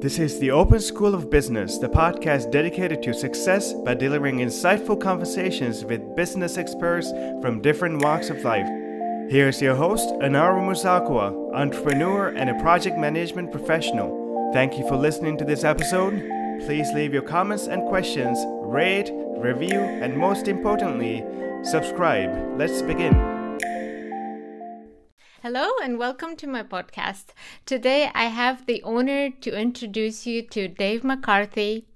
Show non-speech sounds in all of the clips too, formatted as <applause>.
This is the Open School of Business, the podcast dedicated to success by delivering insightful conversations with business experts from different walks of life. Here's your host, Anaru Musakwa, entrepreneur and a project management professional. Thank you for listening to this episode. Please leave your comments and questions, rate, review, and most importantly, subscribe. Let's begin. Hello and welcome to my podcast. Today I have the honor to introduce you to Dave McCarthy,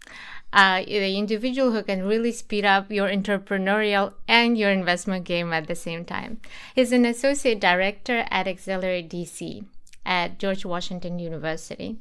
uh, the individual who can really speed up your entrepreneurial and your investment game at the same time. He's an associate director at Accelerate DC at George Washington University.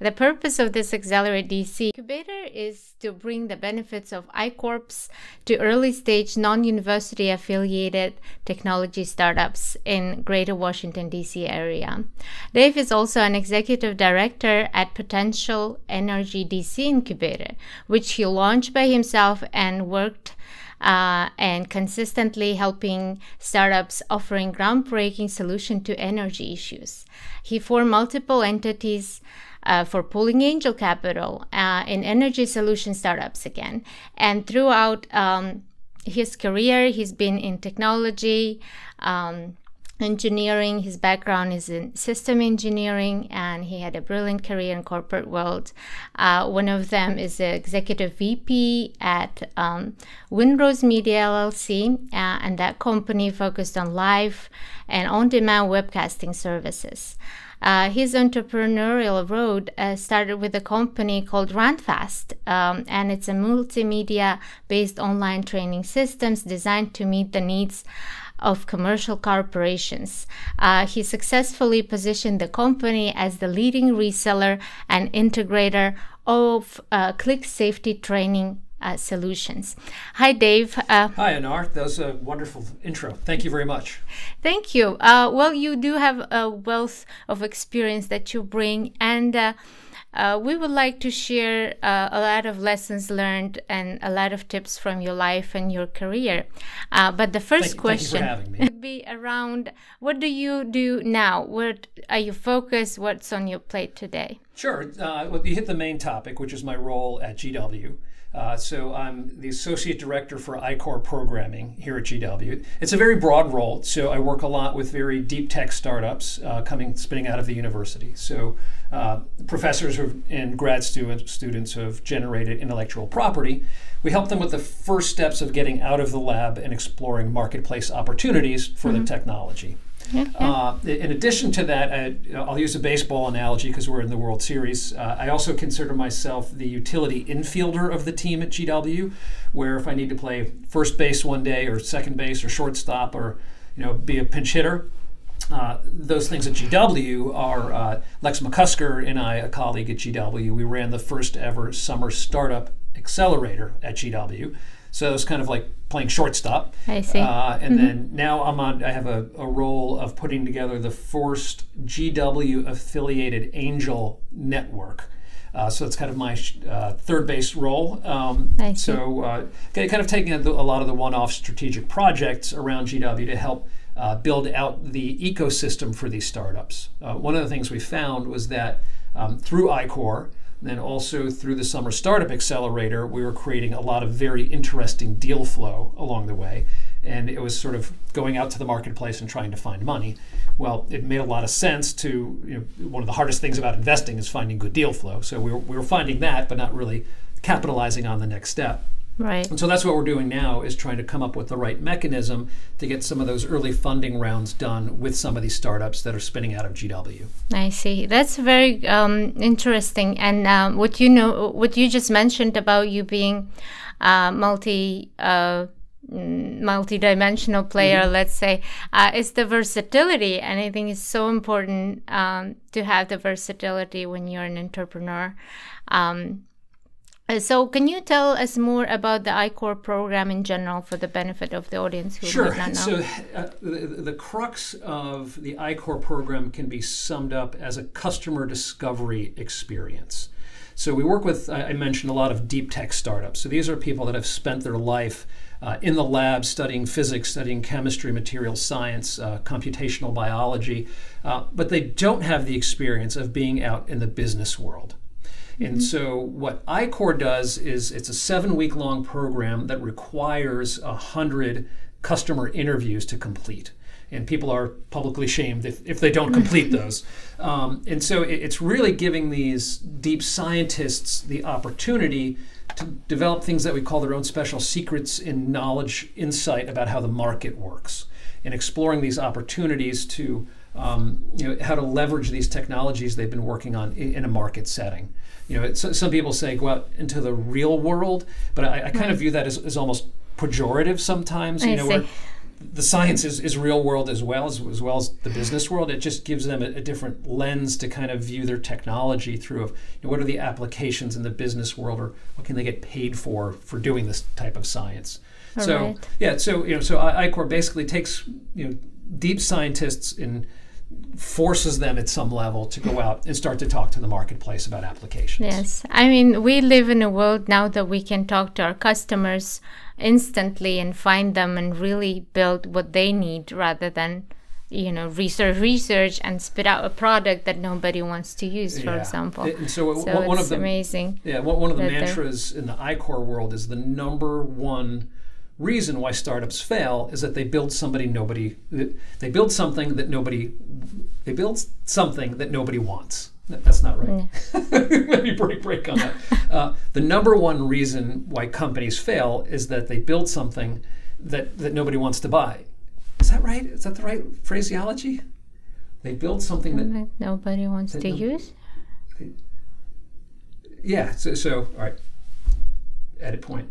The purpose of this Accelerate DC incubator is to bring the benefits of I-Corps to early stage non university affiliated technology startups in greater Washington, D.C. area. Dave is also an executive director at Potential Energy DC Incubator, which he launched by himself and worked uh, and consistently helping startups offering groundbreaking solution to energy issues. He formed multiple entities uh, for pooling angel capital uh, in energy solution startups again. And throughout um, his career, he's been in technology, um, engineering. His background is in system engineering, and he had a brilliant career in corporate world. Uh, one of them is the executive VP at um, Windrose Media LLC, uh, and that company focused on live and on-demand webcasting services. Uh, his entrepreneurial road uh, started with a company called RunFast, um, and it's a multimedia based online training systems designed to meet the needs of commercial corporations. Uh, he successfully positioned the company as the leading reseller and integrator of uh, ClickSafety training uh, solutions. Hi, Dave. Uh, Hi, Anar. That was a wonderful intro. Thank you very much. Thank you. Uh, well, you do have a wealth of experience that you bring, and uh, we would like to share uh, a lot of lessons learned and a lot of tips from your life and your career. Uh, but the first thank, question thank would be around what do you do now? What are you focused? What's on your plate today? Sure. Uh, well, you hit the main topic, which is my role at GW. Uh, so I'm the associate director for I-Corps programming here at GW. It's a very broad role. So I work a lot with very deep tech startups uh, coming spinning out of the university. So uh, professors and grad student, students who have generated intellectual property. We help them with the first steps of getting out of the lab and exploring marketplace opportunities for mm-hmm. the technology. Yeah, yeah. Uh, in addition to that, I, will use a baseball analogy because we're in the World Series. Uh, I also consider myself the utility infielder of the team at GW, where if I need to play first base one day, or second base, or shortstop, or you know, be a pinch hitter, uh, those things at GW are uh, Lex McCusker and I, a colleague at GW, we ran the first ever summer startup accelerator at GW. So it's kind of like playing shortstop. I see. Uh, and mm-hmm. then now I'm on. I have a, a role of putting together the first GW affiliated angel network. Uh, so it's kind of my uh, third base role. Um, so uh, kind of taking a, a lot of the one-off strategic projects around GW to help uh, build out the ecosystem for these startups. Uh, one of the things we found was that um, through I-Corps, then also through the Summer Startup Accelerator, we were creating a lot of very interesting deal flow along the way. And it was sort of going out to the marketplace and trying to find money. Well, it made a lot of sense to, you know, one of the hardest things about investing is finding good deal flow. So we were, we were finding that, but not really capitalizing on the next step. Right. And so that's what we're doing now is trying to come up with the right mechanism to get some of those early funding rounds done with some of these startups that are spinning out of GW. I see. That's very um, interesting. And um, what you know, what you just mentioned about you being uh, multi. Uh, multi-dimensional player mm-hmm. let's say uh, is the versatility and i think it's so important um, to have the versatility when you're an entrepreneur um, so, can you tell us more about the I-Corps program in general for the benefit of the audience who sure. might not know? So, uh, the, the, crux of the I-Corps program can be summed up as a customer discovery experience. So, we work with, I mentioned, a lot of deep tech startups. So, these are people that have spent their life uh, in the lab studying physics, studying chemistry, material science, uh, computational biology, uh, but they don't have the experience of being out in the business world. And so, what I-Corps does is it's a seven week long program that requires a hundred customer interviews to complete. And people are publicly shamed if, if they don't complete those. Um, and so, it, it's really giving these deep scientists the opportunity to develop things that we call their own special secrets and knowledge, insight about how the market works, and exploring these opportunities to um, you know how to leverage these technologies they've been working on in, in a market setting. You know, some people say go out into the real world, but I, I kind of view that as, as almost pejorative sometimes. You I know, see. where the science is, is real world as well as, as well as the business world. It just gives them a, a different lens to kind of view their technology through. Of you know, what are the applications in the business world, or what can they get paid for for doing this type of science? All so right. yeah, so you know, so I- I-Corps basically takes you know deep scientists and forces them at some level to go out and start to talk to the marketplace about applications. Yes, I mean, we live in a world now that we can talk to our customers instantly and find them and really build what they need rather than, you know, research, research and spit out a product that nobody wants to use, for Yeah. example. And so, so one of the amazing. Yeah, one one of the mantras in the I-Corps world is the number one reason why startups fail is that they build somebody nobody they build something that nobody they build something that nobody wants. That's not right. <laughs> Let me break break on that. <laughs> Uh, the number one reason why companies fail is that they build something that that nobody wants to buy. Is that right? Is that the right phraseology? They build something that Like nobody wants to no- use. Yeah. So, so all right. Edit point.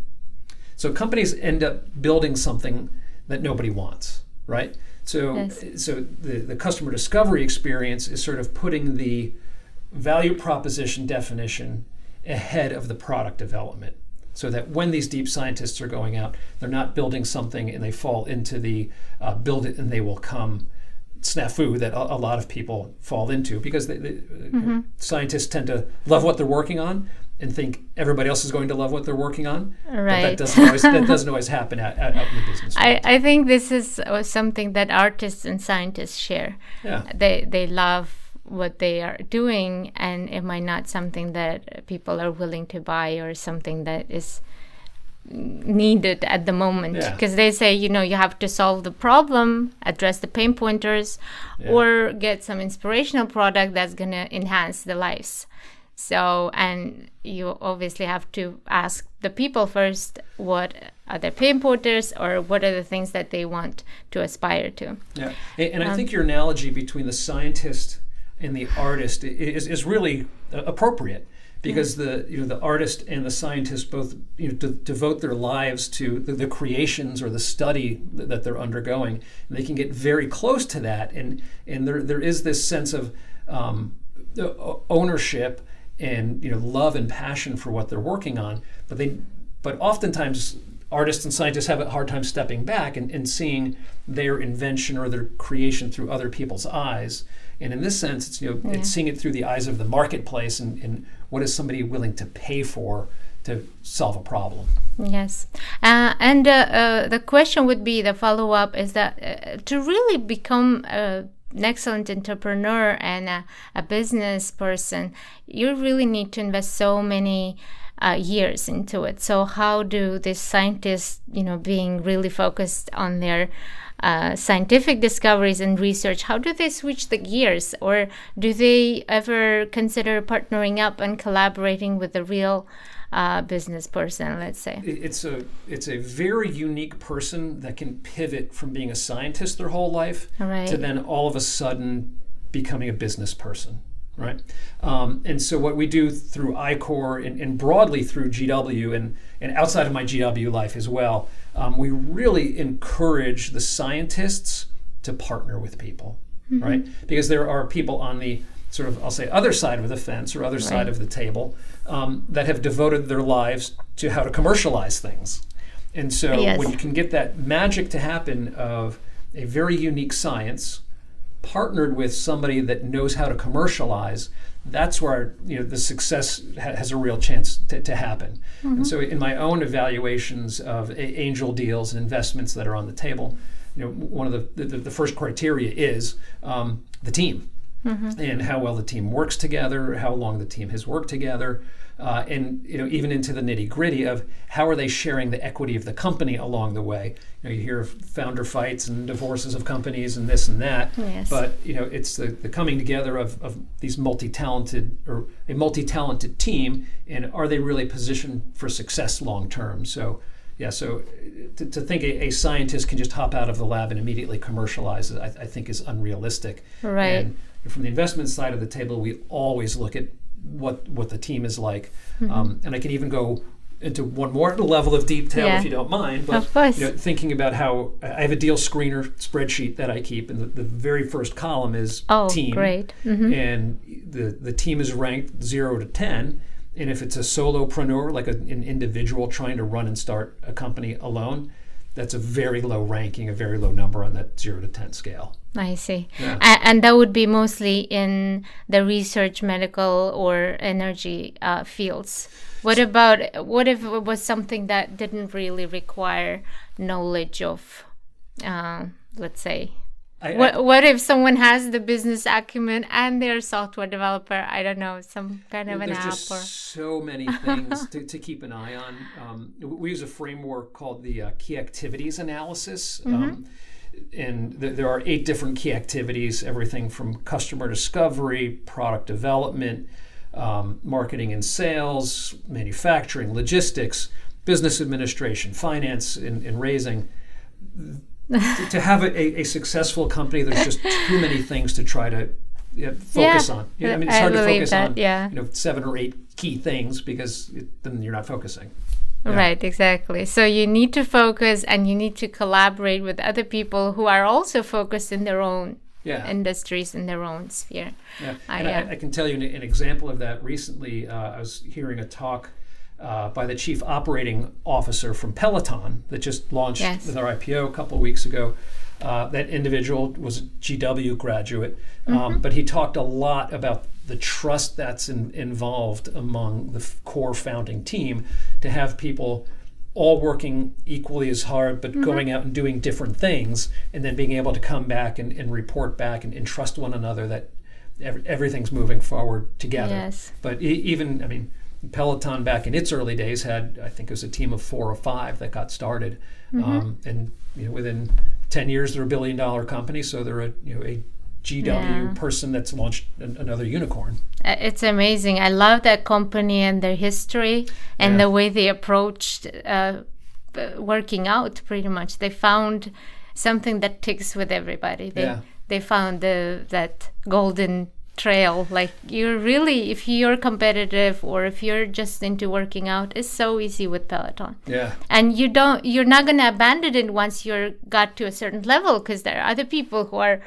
So companies end up building something that nobody wants, right? So, Yes. so the, the customer discovery experience is sort of putting the value proposition definition ahead of the product development. So that when these deep scientists are going out, they're not building something and they fall into the uh, build it and they will come snafu that a, a lot of people fall into because they, they, scientists tend to love what they're working on and think everybody else is going to love what they're working on. But that Right. doesn't always, that doesn't <laughs> always happen out, out in the business. world. I, I think this is something that artists and scientists share. yeah. They they love what they are doing, and it might not something that people are willing to buy or something that is needed at the moment Yeah. because they say you know you have to solve the problem address the pain pointers Yeah. or get some inspirational product that's going to enhance the lives so and you obviously have to ask the people first what are their pain pointers or what are the things that they want to aspire to. Yeah, and, and I think your analogy between the scientist and the artist is, is really uh, appropriate because the you know the artist and the scientist both you know de- devote their lives to the, the creations or the study th- that they're undergoing, and they can get very close to that, and and there there is this sense of um, ownership and you know love and passion for what they're working on, but they but oftentimes artists and scientists have a hard time stepping back and, and seeing their invention or their creation through other people's eyes. And in this sense, it's you know it's seeing it through the eyes of the marketplace and, and what is somebody willing to pay for to solve a problem. Yes, uh, and uh, uh, the question would be the follow up is that uh, to really become a, an excellent entrepreneur and a, a business person, you really need to invest so many uh, years into it. So how do these scientists, you know, being really focused on their uh, scientific discoveries and research, how do they switch the gears, or do they ever consider partnering up and collaborating with the real uh, business person, let's say? It's a it's a very unique person that can pivot from being a scientist their whole life Right. to then all of a sudden becoming a business person, right? Um, and so what we do through I-Corps and, and broadly through GW and and outside of my GW life as well, um, we really encourage the scientists to partner with people, right? Because there are people on the sort of I'll say other side of the fence or other side of the table um, that have devoted their lives to how to commercialize things. And so Yes. when you can get that magic to happen of a very unique science partnered with somebody that knows how to commercialize, that's where you know the success ha- has a real chance to, to happen. And so in my own evaluations of a- angel deals and investments that are on the table, you know, one of the the, the first criteria is um, the team. And how well the team works together, how long the team has worked together, uh, and you know even into the nitty gritty of how are they sharing the equity of the company along the way. You know, you hear of founder fights and divorces of companies and this and that, Yes. but you know it's the, the coming together of, of these multi-talented or a multi-talented team, and are they really positioned for success long term? So. Yeah, so to, to think a, a scientist can just hop out of the lab and immediately commercialize it, I, I think is unrealistic. Right. And from the investment side of the table, we always look at what what the team is like, Mm-hmm. um, and I can even go into one more level of detail Yeah. if you don't mind. But Of course. you know, thinking about how I have a deal screener spreadsheet that I keep, and the, the very first column is Oh, team, great. Mhm. and the the team is ranked zero to ten. And if it's a solopreneur, like a, an individual trying to run and start a company alone, that's a very low ranking, a very low number on that zero to ten scale. I see. Yeah. A- and that would be mostly in the research, medical, or energy uh, fields. What about what if it was something that didn't really require knowledge of, uh, let's say, I- I- what, what if someone has the business acumen and they're a software developer? I don't know, some kind of an app. There's just or. so many <laughs> things to, to keep an eye on. Um, we use a framework called the uh, key activities analysis. Mm-hmm. Um, and th- there are eight different key activities everything from customer discovery, product development, um, marketing and sales, manufacturing, logistics, business administration, finance, and, and raising. To, to have a, a, a successful company, there's just too many things to try to yeah, focus Yeah, on. Yeah, I mean, it's I hard to focus that, on yeah. you know seven or eight key things because it, then you're not focusing. Yeah. Right, exactly. So you need to focus and you need to collaborate with other people who are also focused in their own Yeah, industries, in their own sphere. yeah. I, and uh, I, I can tell you an, an example of that. Recently, uh, I was hearing a talk uh, by the chief operating officer from Peloton that just launched Yes. with our IPO a couple of weeks ago. Uh, that individual was a GW graduate, Mm-hmm. um, but he talked a lot about the trust that's in, involved among the f- core founding team to have people all working equally as hard, but Mm-hmm. going out and doing different things, and then being able to come back and, and report back and, and trust one another that ev- everything's moving forward together. Yes. But e- even, I mean, Peloton back in its early days had, I think it was a team of four or five that got started. Mm-hmm. Um, and you know, within 10 years, they're a billion dollar company. So they're a, you know, a GW Yeah. person that's launched an, another unicorn. It's amazing. I love that company and their history and Yeah. the way they approached uh, working out. Pretty much, they found something that ticks with everybody. They Yeah. they found the that golden trail. Like you're really, if you're competitive or if you're just into working out, it's so easy with Peloton Yeah. and you don't you're not going to abandon it once you're got to a certain level because there are other people who are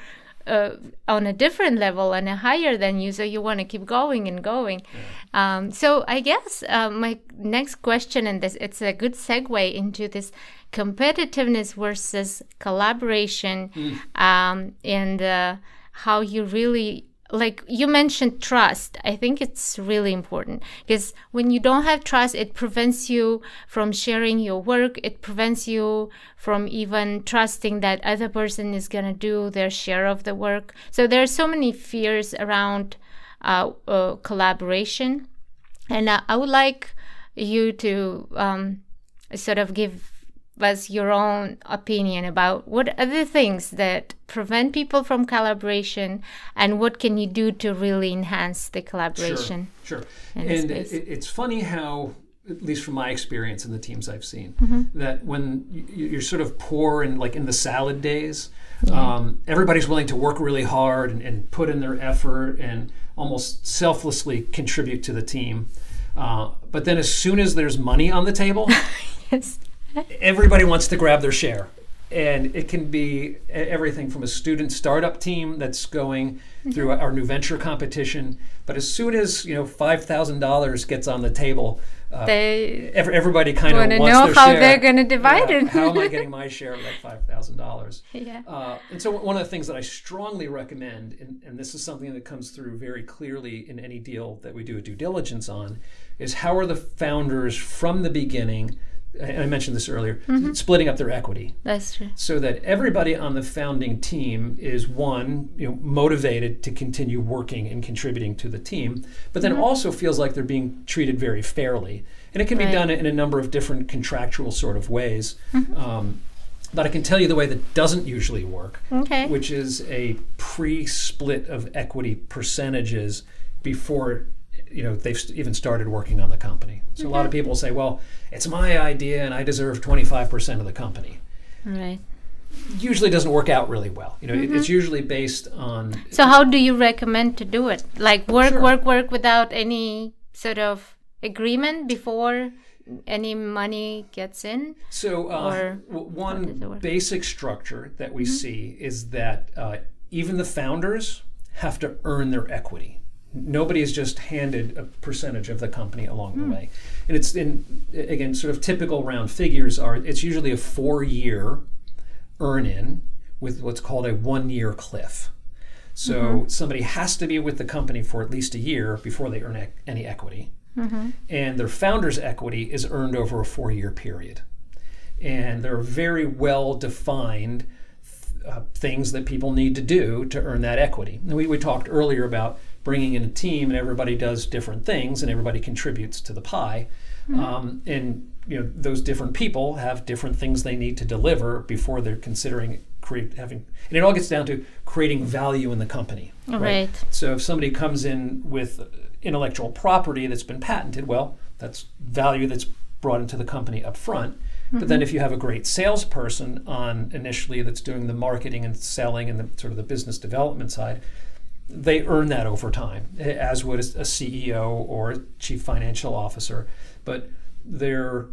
uh, on a different level and a higher than you so you want to keep going and going um, so i guess uh, my next question and this it's a good segue into this competitiveness versus collaboration um, and uh, how you really like you mentioned trust. I think it's really important because when you don't have trust it prevents you from sharing your work. It prevents you from even trusting that other person is going to do their share of the work. So there are so many fears around uh, uh, collaboration. And uh, i would like you to um, sort of give us your own opinion about what are the things that prevent people from collaboration and what can you do to really enhance the collaboration Sure, sure. And it, it's funny how, at least from my experience in the teams I've seen, Mm-hmm. that when you- you're sort of poor and like in the salad days, um, everybody's willing to work really hard and, and put in their effort and almost selflessly contribute to the team. Uh, but then as soon as there's money on the table, <laughs> yes everybody wants to grab their share. And it can be everything from a student startup team that's going through our new venture competition. But as soon as you know five thousand dollars gets on the table, uh, they ev- everybody kind of want to wants know how share. they're going to divide Yeah, it how am I getting <laughs> my share of that five thousand dollars? yeah Uh, and so one of the things that I strongly recommend, and, and this is something that comes through very clearly in any deal that we do a due diligence on, is how are the founders from the beginning I mentioned this earlier, mm-hmm. splitting up their equity That's true. so that everybody on the founding team is one, you know, motivated to continue working and contributing to the team, but then mm-hmm. also feels like they're being treated very fairly. And it can be Right. done in a number of different contractual sort of ways. Mm-hmm. Um, but I can tell you the way that doesn't usually work, Okay. which is a pre-split of equity percentages before you know they've even started working on the company. So a lot of people say, "Well, it's my idea and I deserve 25% of the company." Right. Usually doesn't work out really well. You know, it- it's usually based on So how do you recommend to do it? Like work, Sure. work, work without any sort of agreement before any money gets in? So, uh, Or w- does it one basic structure that we see is that uh, even the founders have to earn their equity. Nobody is just handed a percentage of the company along the hmm. way, and it's in again sort of typical round figures are it's usually a four-year earn-in with what's called a one-year cliff. So mm-hmm. somebody has to be with the company for at least a year before they earn ec- any equity mm-hmm. and their founder's equity is earned over a four year period. And there are very well defined uh, things that people need to do to earn that equity. And we, we talked earlier about bringing in a team and everybody does different things and everybody contributes to the pie. Um, and you know those different people have different things they need to deliver before they're considering create having and it all gets down to creating value in the company Right. so if somebody comes in with intellectual property that's been patented, well, that's value that's brought into the company up front. But then if you have a great salesperson on initially that's doing the marketing and selling and the sort of the business development side, they earn that over time, as would a CEO or a chief financial officer. But their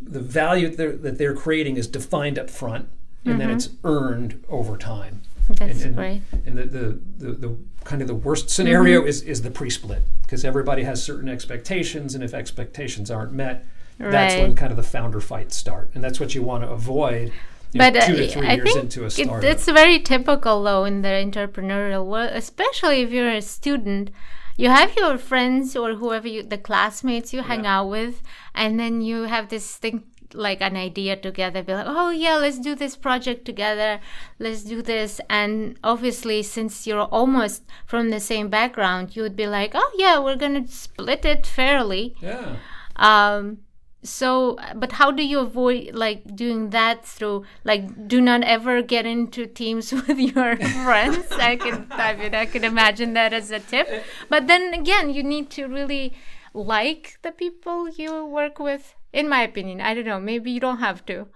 the value that they're, that they're creating is defined up front, and then it's mm-hmm. earned over time. That's And- and- great. And the, the, the, the kind of the worst scenario mm-hmm. is, is the pre-split because everybody has certain expectations, and if expectations aren't met, that's when kind of the founder fights start, and that's what you want to avoid. You know, But uh, two to three I years think into a it, startup. it's very typical though in the entrepreneurial world, especially if you're a student. You have your friends or whoever you, the classmates you hang Yeah. out with, and then you have this thing like an idea together. Be like, oh yeah, let's do this project together. Let's do this. And obviously, since you're almost from the same background, you would be like, oh yeah, we're gonna split it fairly. yeah. Um, so, but how do you avoid like doing that through like do not ever get into teams <laughs> with your friends? I can, I mean, I can imagine that as a tip. But then again, you need to really like the people you work with. In my opinion, I don't know. Maybe you don't have to.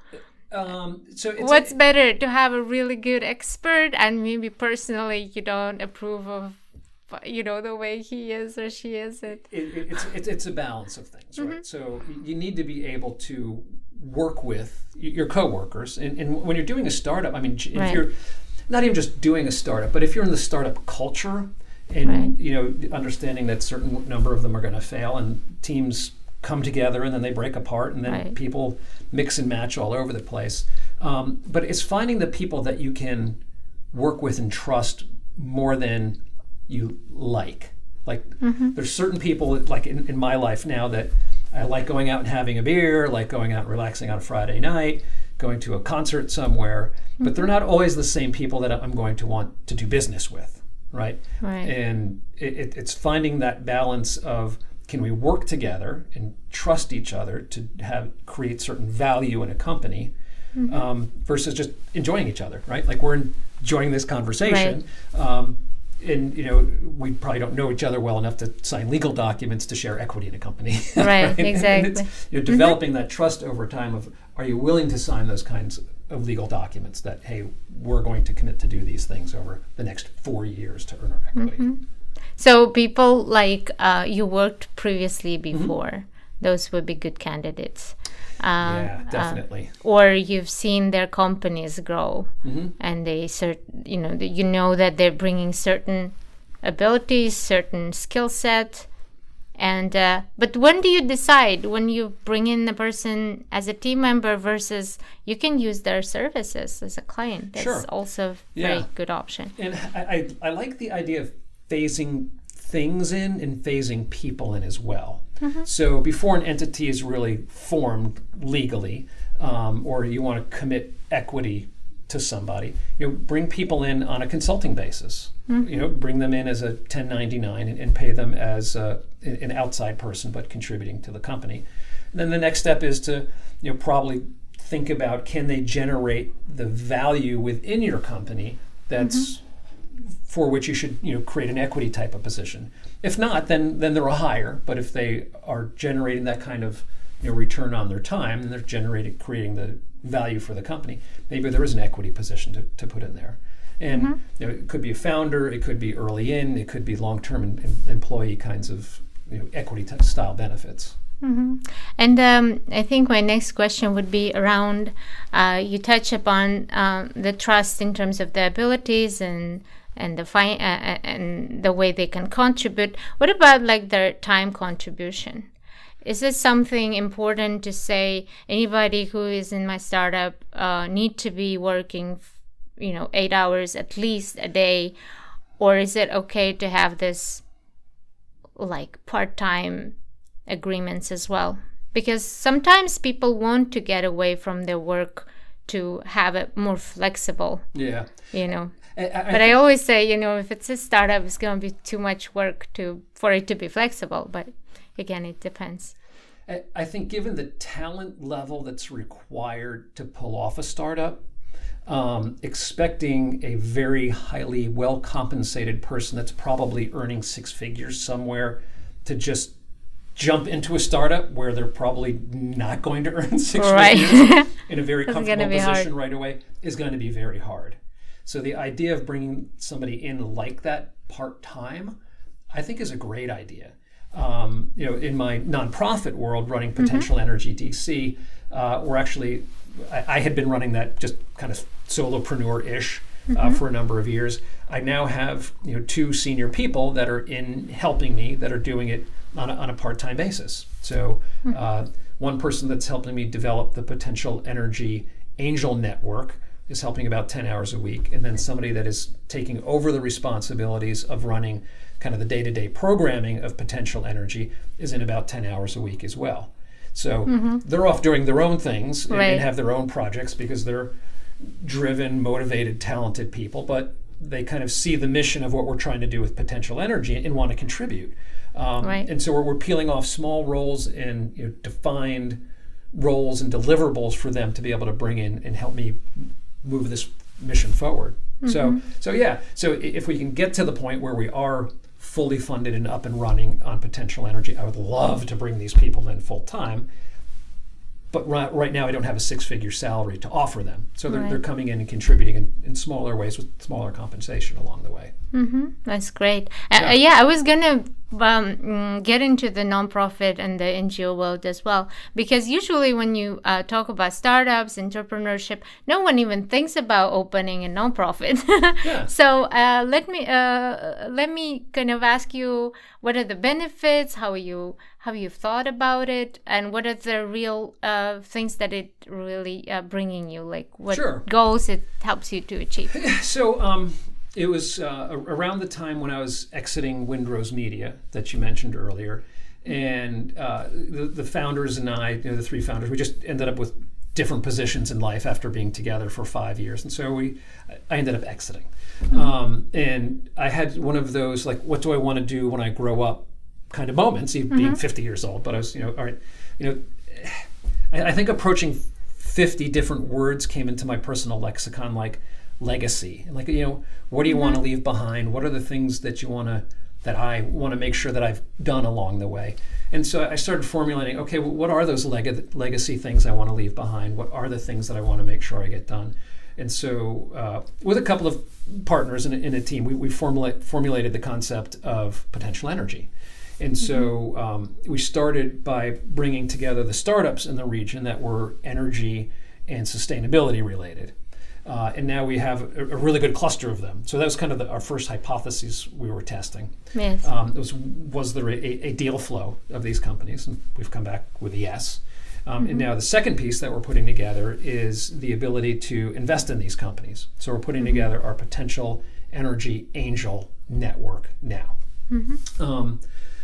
Um, so it's What's better to have a really good expert and maybe personally you don't approve of, you know, the way he is or she is. It. it, it, it's, it's it's a balance of things, Mm-hmm. right? So you need to be able to work with your coworkers, and, and when you're doing a startup, I mean, if Right. you're not even just doing a startup, but if you're in the startup culture, and Right. you know, understanding that certain number of them are going to fail, and teams come together and then they break apart, and then Right. people mix and match all over the place. Um, but it's finding the people that you can work with and trust more than you like. Like there's certain people that, like in, in my life now that I like going out and having a beer, like going out and relaxing on a Friday night, going to a concert somewhere, but they're not always the same people that I'm going to want to do business with, right? Right. And it, it, it's finding that balance of can we work together and trust each other to have create certain value in a company um, versus just enjoying each other, right? Like we're enjoying this conversation. Um, and you know we probably don't know each other well enough to sign legal documents to share equity in a company. <laughs> Right, it's- exactly. you're mm-hmm. developing that trust over time of are you willing to sign those kinds of legal documents that hey we're going to commit to do these things over the next four years to earn our equity. Mm-hmm. So people like uh, you worked previously mm-hmm. before, those would be good candidates. Uh, yeah, uh, definitely. or you've seen their companies grow, Mm-hmm. and they cert, you know, that you know that they're bringing certain abilities, certain skill set, and uh, but when do you decide when you bring in the person as a team member versus you can use their services as a client? That's Sure. also a very Yeah. good option. And I, I, I like the idea of phasing things in and phasing people in as well. So before an entity is really formed legally, um, or you want to commit equity to somebody, you know, bring people in on a consulting basis. You know, bring them in as a 1099 and, and pay them as uh, an outside person, but contributing to the company. And then the next step is to, you know, probably think about can they generate the value within your company that's for which you should you know create an equity type of position. If not, then then they're a hire. But if they are generating that kind of you know return on their time, and they're generating creating the value for the company, maybe there is an equity position to, to put in there. And you know, it could be a founder, it could be early in, it could be long term em- em- employee kinds of you know, equity t- style benefits. And um, I think my next question would be around uh, you touch upon um, the trust in terms of the abilities and and the fi- uh, uh, and the way they can contribute. What about like their time contribution? Is this something important to say? Anybody who is in my startup uh, need to be working, f- you know, eight hours at least a day, or is it okay to have this like part-time agreements as well because sometimes people want to get away from their work to have it more flexible Yeah. you know I, I, but i always say you know if it's a startup it's going to be too much work to for it to be flexible but again it depends I- I think given the talent level that's required to pull off a startup, um, expecting a very highly well compensated person that's probably earning six figures somewhere to just jump into a startup where they're probably not going to <laughs> earn six Right. figures <laughs> in a very comfortable be hard. position right away is going to be very hard. So the idea of bringing somebody in like that part time, I think, is a great idea. Um, you know, in my nonprofit world, running Potential Energy DC, uh, we're actually, I, I had been running that just kind of solopreneur-ish uh, for a number of years. I now have you know two senior people that are in helping me that are doing it on a, on a part-time basis. So uh, one person that's helping me develop the Potential Energy Angel Network is helping about 10 hours a week and then somebody that is taking over the responsibilities of running kind of the day-to-day programming of potential energy is in about 10 hours a week as well so they're off doing their own things and, Right. and have their own projects because they're driven motivated talented people but they kind of see the mission of what we're trying to do with potential energy and want to contribute um, Right. and so we're, we're peeling off small roles and you know, defined roles and deliverables for them to be able to bring in and help me move this mission forward. So, mm-hmm. so yeah. So if we can get to the point where we are fully funded and up and running on potential energy, I would love to bring these people in full time. But right, right now, I don't have a six-figure salary to offer them, so they're, they're coming in and contributing in, in smaller ways with smaller compensation along the way. That's great. Uh, uh, yeah, I was gonna um, mm, get into the nonprofit and the NGO world as well because usually when you uh, talk about startups, entrepreneurship, no one even thinks about opening a nonprofit. <laughs> Yeah. So uh, let me uh, let me kind of ask you what are the benefits? How are you how you thought about it, and what are the real uh, things that it really uh, bringing you? Like what Sure. goals it helps you to achieve? <laughs> So um, it was uh, around the time when I was exiting Windrose Media that you mentioned earlier, and uh, the, the founders and I, you know, the three founders, we just ended up with different positions in life after being together for five years, and so we, I ended up exiting, um, and I had one of those like, what do I want to do when I grow up, kind of moments, even being 50 years old. But I was, you know, all right, you know, I, I think approaching 50 different words came into my personal lexicon like legacy. Like you know what do you want to leave behind? What are the things that you want to that i want to make sure that i've done along the way? And so i started formulating okay well, what are those leg- legacy things i want to leave behind? What are the things that i want to make sure i get done? And so uh, with a couple of partners in a, in a team we, we formulate, formulated the concept of potential energy and so um, we started by bringing together the startups in the region that were energy and sustainability related. Uh, and now we have a, a really good cluster of them. So that was kind of the, our first hypothesis we were testing. Yes. Um, it was was there a, a deal flow of these companies? And we've come back with a yes. Um, And now the second piece that we're putting together is the ability to invest in these companies. So we're putting together our potential energy angel network now. Um,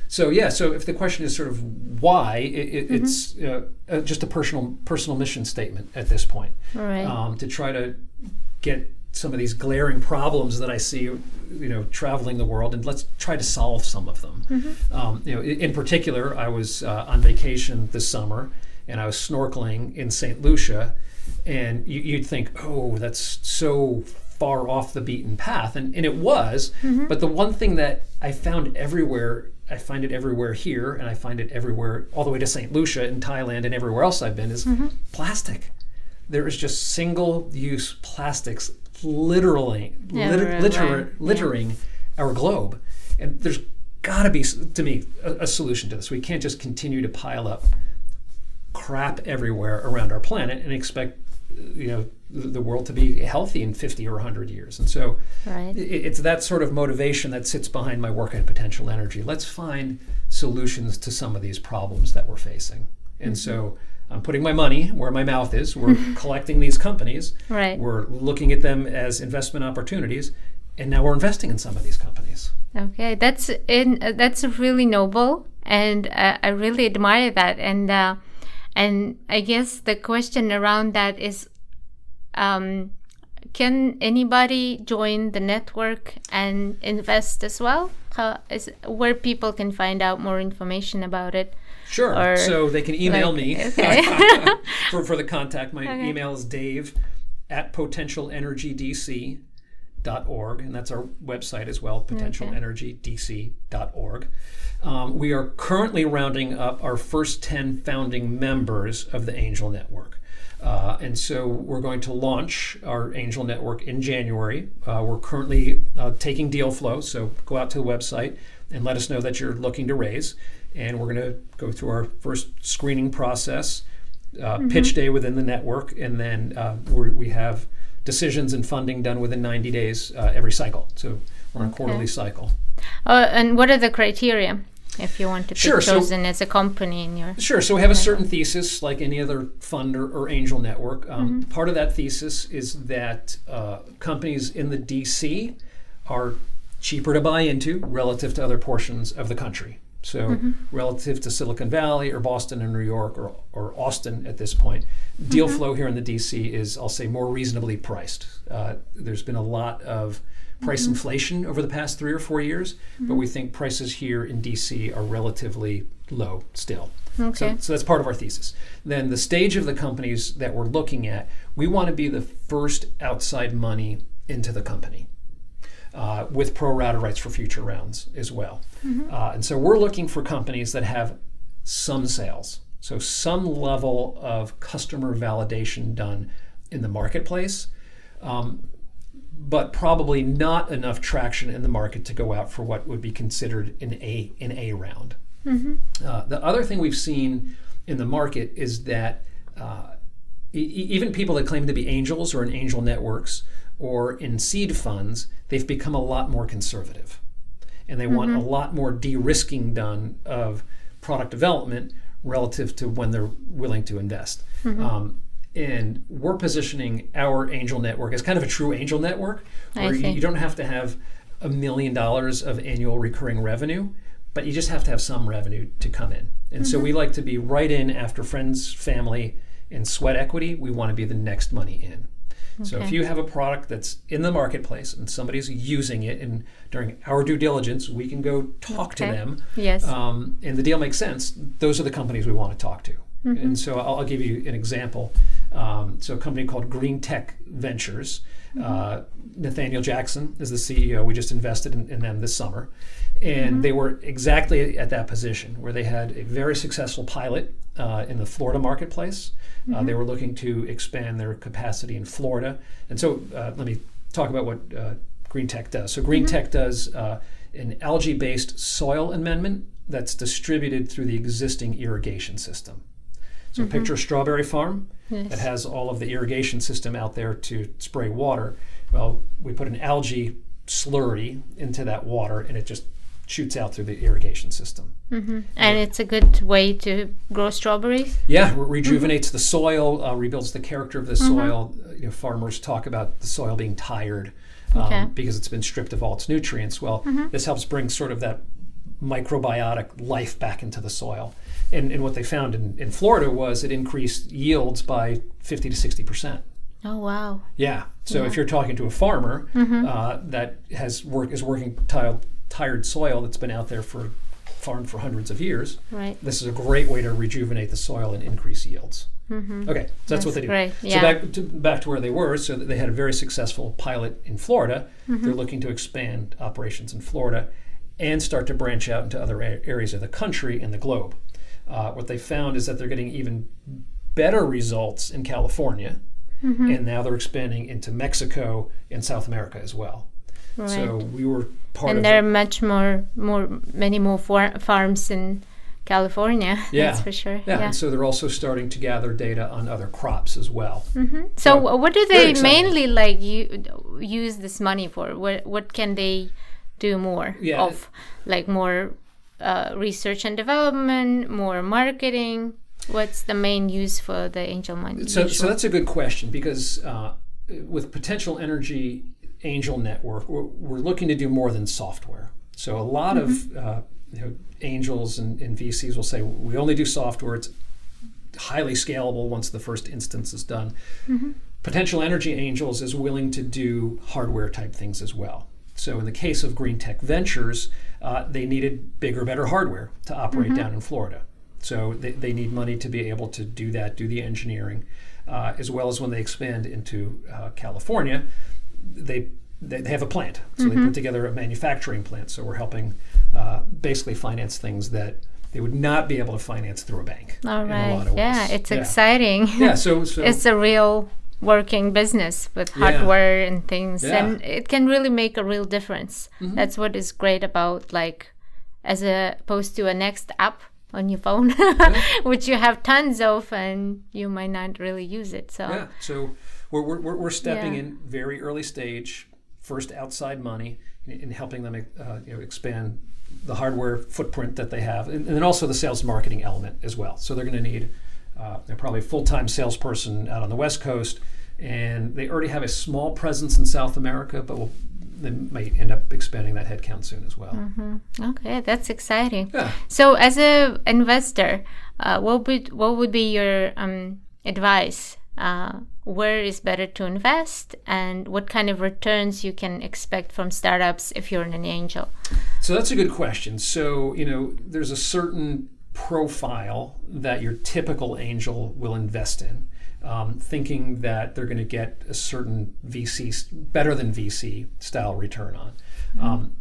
so yeah, so if the question is sort of why, it, it, it's uh, uh, just a personal personal mission statement at this point Right. um, to try to get some of these glaring problems that I see, you know, traveling the world, and let's try to solve some of them. Um, you know, in, particular, I was uh, on vacation this summer, and I was snorkeling in St. Lucia, and you, you'd think, oh, that's so far off the beaten path, and, and it was. But the one thing that I found everywhere. I find it everywhere here, and I find it everywhere, all the way to St. Lucia in Thailand and everywhere else I've been, is mm-hmm. plastic there is just single use plastics literally litter, Everywhere, litter, yeah. littering our globe and there's got to be to me a, a solution to this we can't just continue to pile up crap everywhere around our planet and expect you know the, world to be healthy in 50 or 100 years. And so Right. it's that sort of motivation that sits behind my work at potential energy. Let's find solutions to some of these problems that we're facing. And so i'm putting my money where my mouth is. We're <laughs> collecting these companies. Right. we're looking at them as investment opportunities. And now we're investing in some of these companies. Okay, that's in uh, that's really noble, and uh, I really admire that. And uh, and I guess the question around that is, um, can anybody join the network and invest as well? How is where people can find out more information about it? Sure. Or, so they can email like, me okay. <laughs> for, for the contact. My Okay. email is dave at potentialenergydc.org, and that's our website as well, potentialenergydc.org. Um, we are currently rounding up our first 10 founding members of the Angel Network. Uh, and so we're going to launch our Angel Network in January. Uh, we're currently uh, taking deal flow, so go out to the website and let us know that you're looking to raise. And we're going to go through our first screening process, uh, pitch day within the network, and then uh, we're, we have decisions and funding done within 90 days uh, every cycle. So we're on a quarterly cycle. Uh, and what are the criteria if you want to be Sure, so- chosen as a company in your? Sure. So we have a certain thesis, like any other fund or, or angel network. Um, Part of that thesis is that uh, companies in the DC are cheaper to buy into relative to other portions of the country. So relative to Silicon Valley or Boston or New York or, or Austin at this point, deal flow here in the DC is, I'll say, more reasonably priced. Uh, there's been a lot of price inflation over the past three or four years, but we think prices here in DC are relatively low still. Okay. So, so that's part of our thesis. Then the stage of the companies that we're looking at, we want to be the first outside money into the company. Uh, with pro rata rights for future rounds as well. Uh, and so we're looking for companies that have some sales, so some level of customer validation done in the marketplace, um, but probably not enough traction in the market to go out for what would be considered an A an A round. Uh, the other thing we've seen in the market is that uh, e- even people that claim to be angels or in angel networks or in seed funds, they've become a lot more conservative. And they want a lot more de risking done of product development relative to when they're willing to invest. Um, and we're positioning our angel network as kind of a true angel network where you, you don't have to have a million dollars of annual recurring revenue, but you just have to have some revenue to come in. And so we like to be right in after friends, family, and sweat equity. We want to be the next money in. So if you have a product that's in the marketplace and somebody's using it, and during our due diligence, we can go talk to them, Yes. um, and the deal makes sense, those are the companies we want to talk to. And so I'll, I'll give you an example. Um, so a company called Green Tech Ventures. Uh, Nathaniel Jackson is the CEO. We just invested in, in them this summer. And they were exactly at that position where they had a very successful pilot uh, in the Florida marketplace. Uh, they were looking to expand their capacity in Florida. And so uh, let me talk about what uh, Green Tech does. So Green Tech does uh, an algae-based soil amendment that's distributed through the existing irrigation system. So picture a strawberry farm that has all of the irrigation system out there to spray water. Well, we put an algae slurry into that water and it just shoots out through the irrigation system. and it's a good way to grow strawberries. Yeah, re- rejuvenates the soil, uh, rebuilds the character of the soil. Uh, You know, farmers talk about the soil being tired um, Okay. because it's been stripped of all its nutrients. Well, this helps bring sort of that microbiotic life back into the soil. And, and what they found in, in Florida was it increased yields by 50 to 60 percent. Oh wow! Yeah. So if you're talking to a farmer mm-hmm. uh, that has work is working tile, tired soil that's been out there for farmed for hundreds of years, Right. this is a great way to rejuvenate the soil and increase yields. Mm-hmm. Okay, so that's, what they do. great, So yeah. back to, back to where they were. So they had a very successful pilot in Florida. Mm-hmm. They're looking to expand operations in Florida and start to branch out into other areas of the country and the globe. Uh, what they found is that they're getting even better results in California, Mm-hmm. and now they're expanding into Mexico and South America as well. So we were part and of there are much more, more, many more far- farms in California. <laughs> Yeah. that's for sure. yeah, and so they're also starting to gather data on other crops as well. So, wh- what do they mainly like use this money for? What what can they do more Yeah. of? Like more uh, research and development, more marketing. What's the main use for the angel money? So, so that's a good question because uh, with Potential Energy Angel Network, we're, we're looking to do more than software. So a lot Mm-hmm. of uh, you know, angels and, and VCs will say we only do software. It's highly scalable once the first instance is done. Mm-hmm. Potential Energy Angels is willing to do hardware type things as well. So in the case of Green Tech Ventures, uh, they needed bigger, better hardware to operate down in Florida. So they, they need money to be able to do that, do the engineering, uh, as well as when they expand into uh, California, they they they have a plant. So they put together a manufacturing plant. So we're helping uh, basically finance things that they would not be able to finance through a bank. All in a lot of Yeah, it's yeah. exciting. Yeah. So, <laughs> so it's a real working business with Yeah. hardware and things Yeah. And it can really make a real difference that's what is great about like as opposed to a next app on your phone <laughs> which you have tons of and you might not really use it so Yeah. So we're, we're, we're- stepping Yeah. in very early stage, first outside money, in, in helping them uh, you know, expand the hardware footprint that they have, and, and then also the sales marketing element as well. So they're going to need uh, they're probably a full time salesperson out on the West Coast, and they already have a small presence in South America, but will they might end up expanding that headcount soon as well. okay that's exciting Yeah. so as an investor uh, what would what would be your um, advice uh, where is better to invest and what kind of returns you can expect from startups if you're an angel So that's a good question. So, you know, there's a certain profile that your typical angel will invest in, um, thinking that they're going to get a certain VC, better than VC style return on. Um,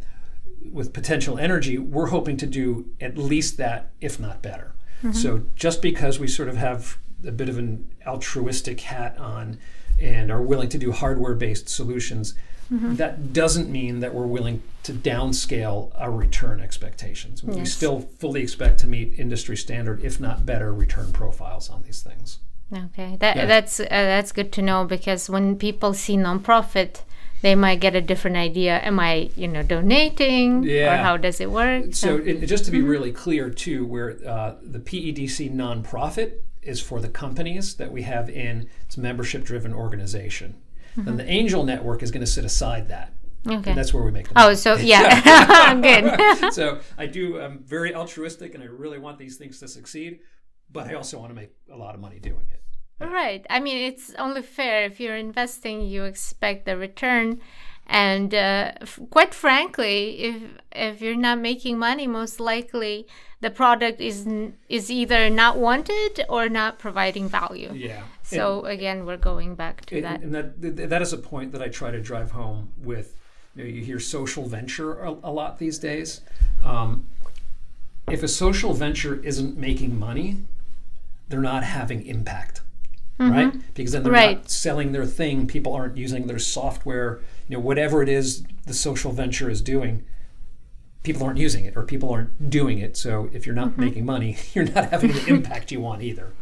with potential energy, we're hoping to do at least that, if not better. So just because we sort of have a bit of an altruistic hat on and are willing to do hardware based solutions, that doesn't mean that we're willing to downscale our return expectations. We still fully expect to meet industry standard, if not better, return profiles on these things. Okay, that Yeah. that's uh, that's good to know because when people see nonprofit, they might get a different idea. Am I, you know, donating, or Yeah. how does it work? So, it, just to be really clear, too, where uh, the PEDC nonprofit is for the companies that we have in its membership driven organization. Then the angel network is going to sit aside that. okay. And that's where we make the Oh, so <laughs> yeah, <laughs> good. <laughs> so I do. I'm very altruistic, and I really want these things to succeed. But I also want to make a lot of money doing it. right. I mean, it's only fair if you're investing, you expect the return. And uh, f- quite frankly, if if you're not making money, most likely the product is n- is either not wanted or not providing value. Yeah. So again, we're going back to and, that. and that that is a point that I try to drive home with. You, know, you hear social venture a, a lot these days. Um, if a social venture isn't making money, they're not having impact, right? Because then they're Right. not selling their thing. People aren't using their software. You know, whatever it is the social venture is doing, people aren't using it or people aren't doing it. So if you're not making money, <laughs> you're not having the <laughs> impact you want either.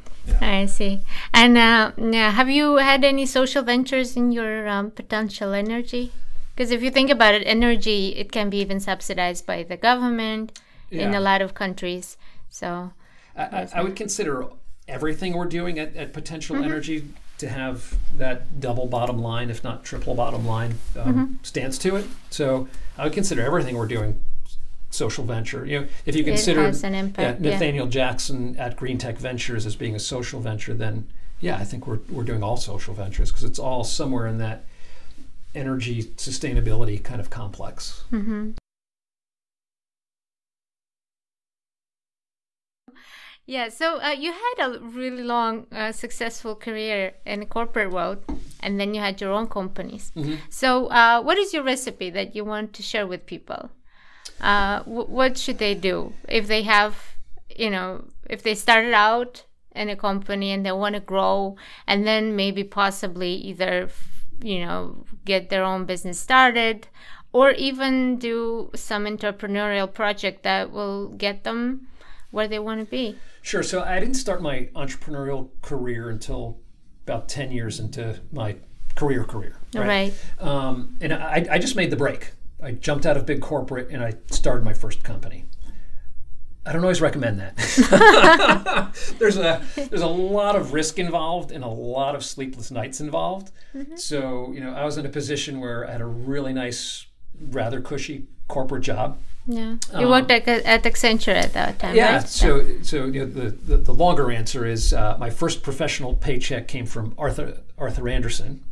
I see. And uh, yeah, have you had any social ventures in your um, potential energy? Because if you think about it, energy it can be even subsidized by the government in a lot of countries. So I, I, I would consider everything we're doing at, at Potential Energy to have that double bottom line, if not triple bottom line, um, stance to it. So I would consider everything we're doing social venture. You know, if you consider impact, yeah, yeah. Nathaniel Jackson at Green Tech Ventures as being a social venture, then yeah, I think we're we're doing all social ventures because it's all somewhere in that energy sustainability kind of complex. Mm-hmm. Yeah, so uh, you had a really long, uh, successful career in the corporate world, and then you had your own companies. So, uh, what is your recipe that you want to share with people? Uh, w- what should they do if they have, you know, if they started out in a company and they want to grow, and then maybe possibly either, you know, get their own business started, or even do some entrepreneurial project that will get them where they want to be. Sure. So I didn't start my entrepreneurial career until about ten years into my career career. Right. Um, and I, I just made the break. I jumped out of big corporate and I started my first company. I don't always recommend that. <laughs> there's a there's a lot of risk involved and a lot of sleepless nights involved. So you know, I was in a position where I had a really nice, rather cushy corporate job. Yeah. You worked at, at Accenture at that time, Um, Yeah. right? So, so you know, the, the the longer answer is uh, my first professional paycheck came from Arthur Arthur Andersen,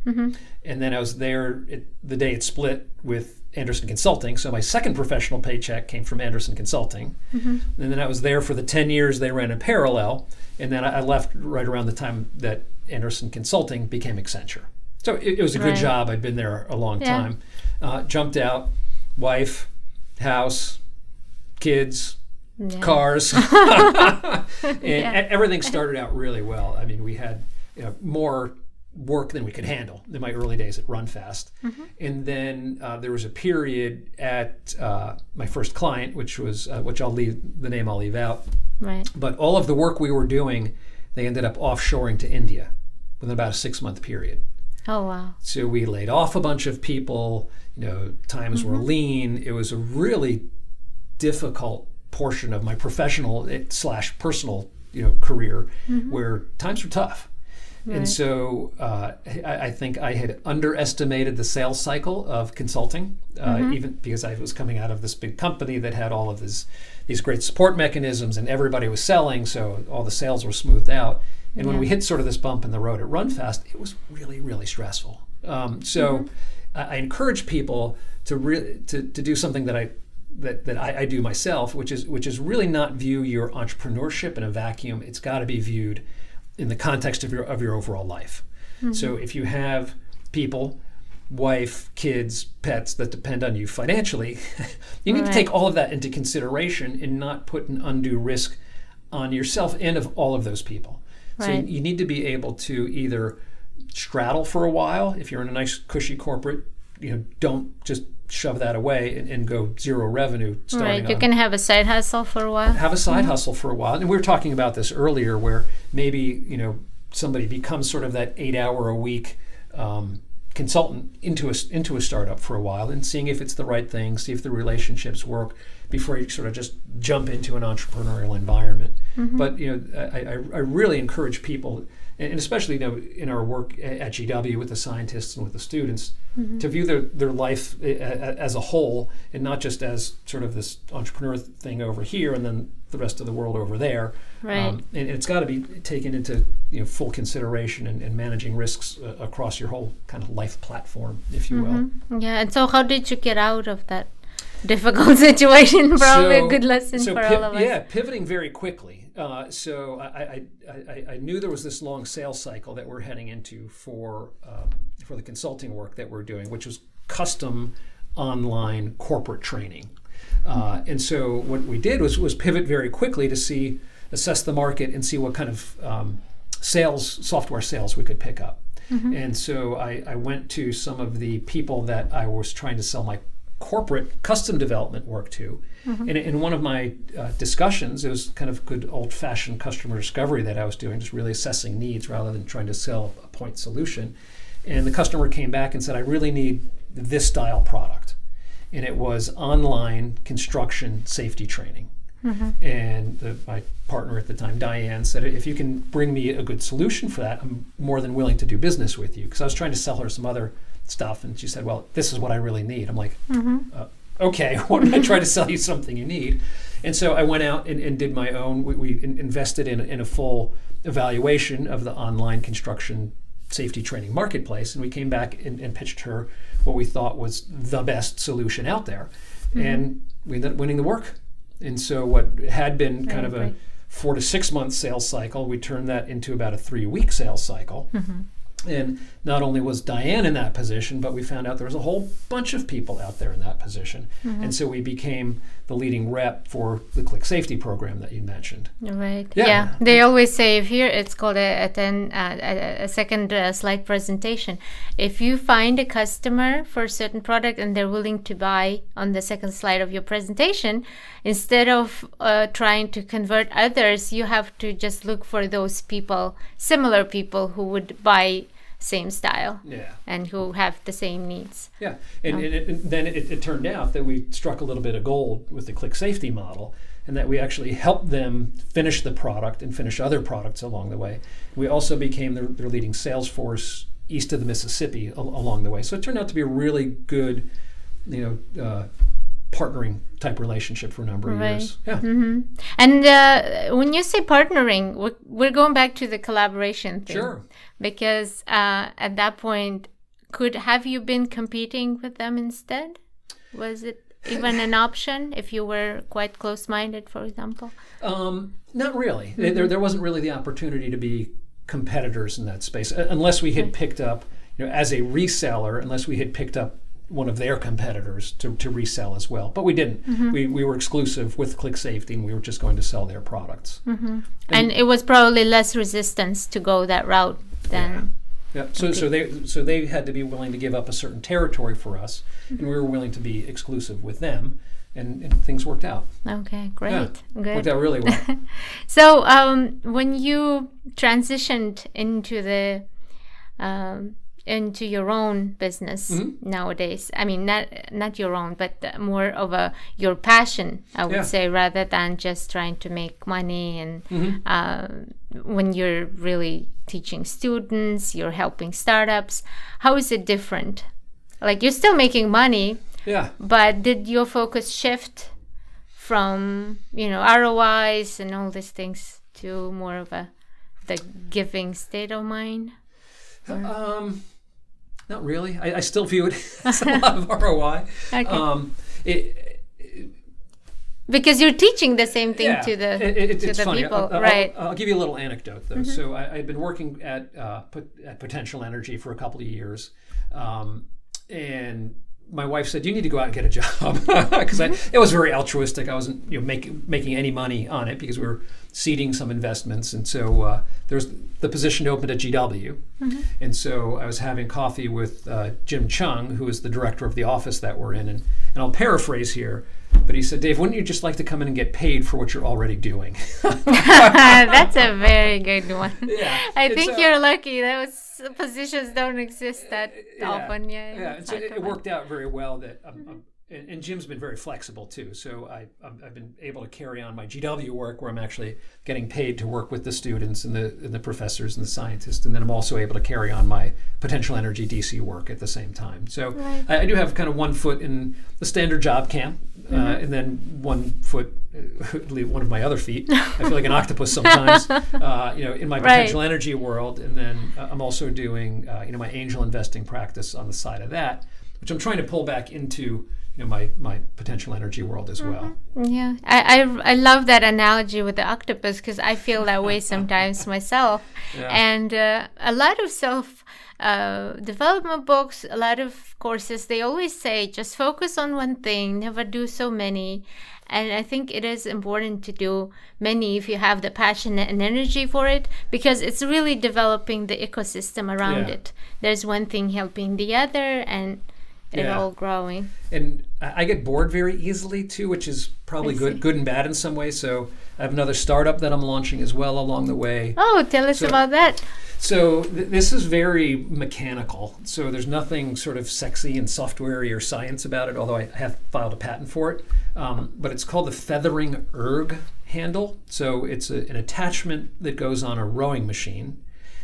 and then I was there it, the day it split with Andersen Consulting. So my second professional paycheck came from Andersen Consulting, and then I was there for the ten years they ran in parallel, and then I, I left right around the time that Andersen Consulting became Accenture. So it, it was a good Right. job. I'd been there a long Yeah. time. Uh, jumped out, wife, house, kids, Yeah. cars, <laughs> <laughs> and e- everything started out really well. I mean, we had you know, more work than we could handle in my early days at RunFast, and then uh, there was a period at uh, my first client, which was uh, which I'll leave the name I'll leave out, Right. but all of the work we were doing, they ended up offshoring to India within about a six month period. Oh, wow. So we laid off a bunch of people. You know, times were lean. It was a really difficult portion of my professional eh, slash personal you know career where times were tough. And so uh, I, I think I had underestimated the sales cycle of consulting, uh, even because I was coming out of this big company that had all of this, these great support mechanisms and everybody was selling, so all the sales were smoothed out. And when we hit sort of this bump in the road at RunFast, it was really, really stressful. Um, so I, I encourage people to, re- to to do something that I that, that I, I do myself, which is which is really not view your entrepreneurship in a vacuum. It's got to be viewed in the context of your of your overall life. Mm-hmm. So if you have people, wife, kids, pets that depend on you financially, <laughs> you need to take all of that into consideration and not put an undue risk on yourself and of all of those people. So Right. you need to be able to either straddle for a while if you're in a nice cushy corporate, you know, don't just shove that away and, and go zero revenue starting Right. You on- can have a side hustle for a while. have a side hustle for a while. And we were talking about this earlier, where maybe you know somebody becomes sort of that eight-hour a week um, consultant into a into a startup for a while, and seeing if it's the right thing, see if the relationships work before you sort of just jump into an entrepreneurial environment. But you know, I, I, I really encourage people. And especially you know, in our work at GW with the scientists and with the students, to view their, their life as a whole and not just as sort of this entrepreneur thing over here and then the rest of the world over there. Um, Right. and it's got to be taken into you know, full consideration and, and managing risks uh, across your whole kind of life platform, if you will. Yeah. And so, how did you get out of that <laughs> difficult situation? <laughs> Probably So- a good lesson so for piv- all of us. Yeah, pivoting very quickly. Uh, so I, I, I, I knew there was this long sales cycle that we're heading into for um, for the consulting work that we're doing, which was custom online corporate training. Uh, and so what we did was was pivot very quickly to see assess the market and see what kind of um, sales software sales we could pick up. And so I, I went to some of the people that I was trying to sell my corporate custom development work to. And in one of my uh, discussions, it was kind of good old fashioned customer discovery that I was doing, just really assessing needs rather than trying to sell a point solution. And the customer came back and said, I really need this style product. And it was online construction safety training. And the, my partner at the time, Diane, said, If you can bring me a good solution for that, I'm more than willing to do business with you. Because I was trying to sell her some other stuff. And she said, Well, this is what I really need. I'm like, uh, okay, <laughs> why don't I try to sell you something you need? And so I went out and, and did my own. We, we invested in, in a full evaluation of the online construction safety training marketplace, and we came back and, and pitched her what we thought was the best solution out there, mm-hmm. and we ended up winning the work. And so what had been kind of a four to six month sales cycle, we turned that into about a three week sales cycle. Mm-hmm. And not only was Diane in that position, but we found out there was a whole bunch of people out there in that position. Mm-hmm. And so we became the leading rep for the ClickSafety program that you mentioned. Right. Yeah. yeah. They always say here it's called a, a, ten, uh, a, a second uh, slide presentation. If you find a customer for a certain product and they're willing to buy on the second slide of your presentation, instead of uh, trying to convert others, you have to just look for those people, similar people who would buy same style yeah. and who have the same needs. Yeah, and, um, and, it, and then it, it, turned out that we struck a little bit of gold with the ClickSafety model and that we actually helped them finish the product and finish other products along the way. We also became their, their leading sales force east of the Mississippi al- along the way. So it turned out to be a really good, you know, uh, partnering type relationship for a number of right. years. Yeah. Mm-hmm. And uh, when you say partnering, we're, we're, going back to the collaboration thing. Sure. Because uh, at that point, could have you been competing with them instead? Was it even an option if you were quite close-minded, for example? Um, not really. Mm-hmm. There, there wasn't really the opportunity to be competitors in that space, unless we had picked up, you know, as a reseller, unless we had picked up one of their competitors to, to resell as well. But we didn't. Mm-hmm. We, we were exclusive with ClickSafety and we were just going to sell their products. Mm-hmm. And, and, it was probably less resistance to go that route than. Yeah. yeah. So, so they so they had to be willing to give up a certain territory for us, mm-hmm. and we were willing to be exclusive with them, and, and things worked out. Okay, great, yeah, good. Worked out really well. <laughs> so, um, when you transitioned into the um, into your own business mm-hmm. nowadays i mean not not your own but more of a your passion i would yeah. say rather than just trying to make money and mm-hmm. uh, when you're really teaching students you're helping startups how is it different like you're still making money yeah but did your focus shift from you know rois and all these things to more of a the giving state of mind um not really. I, I still view it <laughs> as a lot of <laughs> ROI. Okay. Um, it, because you're teaching the same thing yeah, to the it, to the funny. people, I'll, right? I'll, I'll, give you a little anecdote though. Mm-hmm. So I, had been working at uh, at Potential Energy for a couple of years, um, and my wife said, "You need to go out and get a job," <laughs> because it was very altruistic. I wasn't you know make, making any money on it because we were seeding some investments, and so uh, there's the position opened at GW, mm-hmm. and so I was having coffee with uh, Jim Chung, who is the director of the office that we're in, and and I'll paraphrase here, but he said, "Dave, wouldn't you just like to come in and get paid for what you're already doing?" <laughs> <laughs> That's a very good one. Yeah, I think uh, you're lucky. Those positions don't exist that yeah, often. Yeah, yeah. so it, it, worked out very well that. I'm, mm-hmm. I'm and, and, Jim's been very flexible too. So I, have been able to carry on my GW work where I'm actually getting paid to work with the students and the, and the professors and the scientists. And then I'm also able to carry on my potential energy DC work at the same time. So right. I, I, do have kind of one foot in the standard job camp uh, mm-hmm. uh, and then one foot, <laughs> one of my other feet. I feel like an octopus sometimes, <laughs> uh, you know, in my potential right. energy world. And then uh, I'm also doing, uh, you know, my angel investing practice on the side of that, which I'm trying to pull back into you know my my potential energy world as well. Mm-hmm. Yeah, I, I, I love that analogy with the octopus because I feel that way <laughs> sometimes myself. Yeah. And uh, a lot of self uh, development books, a lot of courses, they always say just focus on one thing, never do so many. And I think it is important to do many if you have the passion and energy for it because it's really developing the ecosystem around yeah. it. There's one thing helping the other and it yeah. all growing. And I get bored very easily too, which is probably good, good and bad in some way. So I have another startup that I'm launching as well along the way. Oh, tell us so, about that. So th- this is very mechanical. So there's nothing sort of sexy and softwarey or science about it, although I have filed a patent for it. Um, but it's called the feathering erg handle. So it's a, an attachment that goes on a rowing machine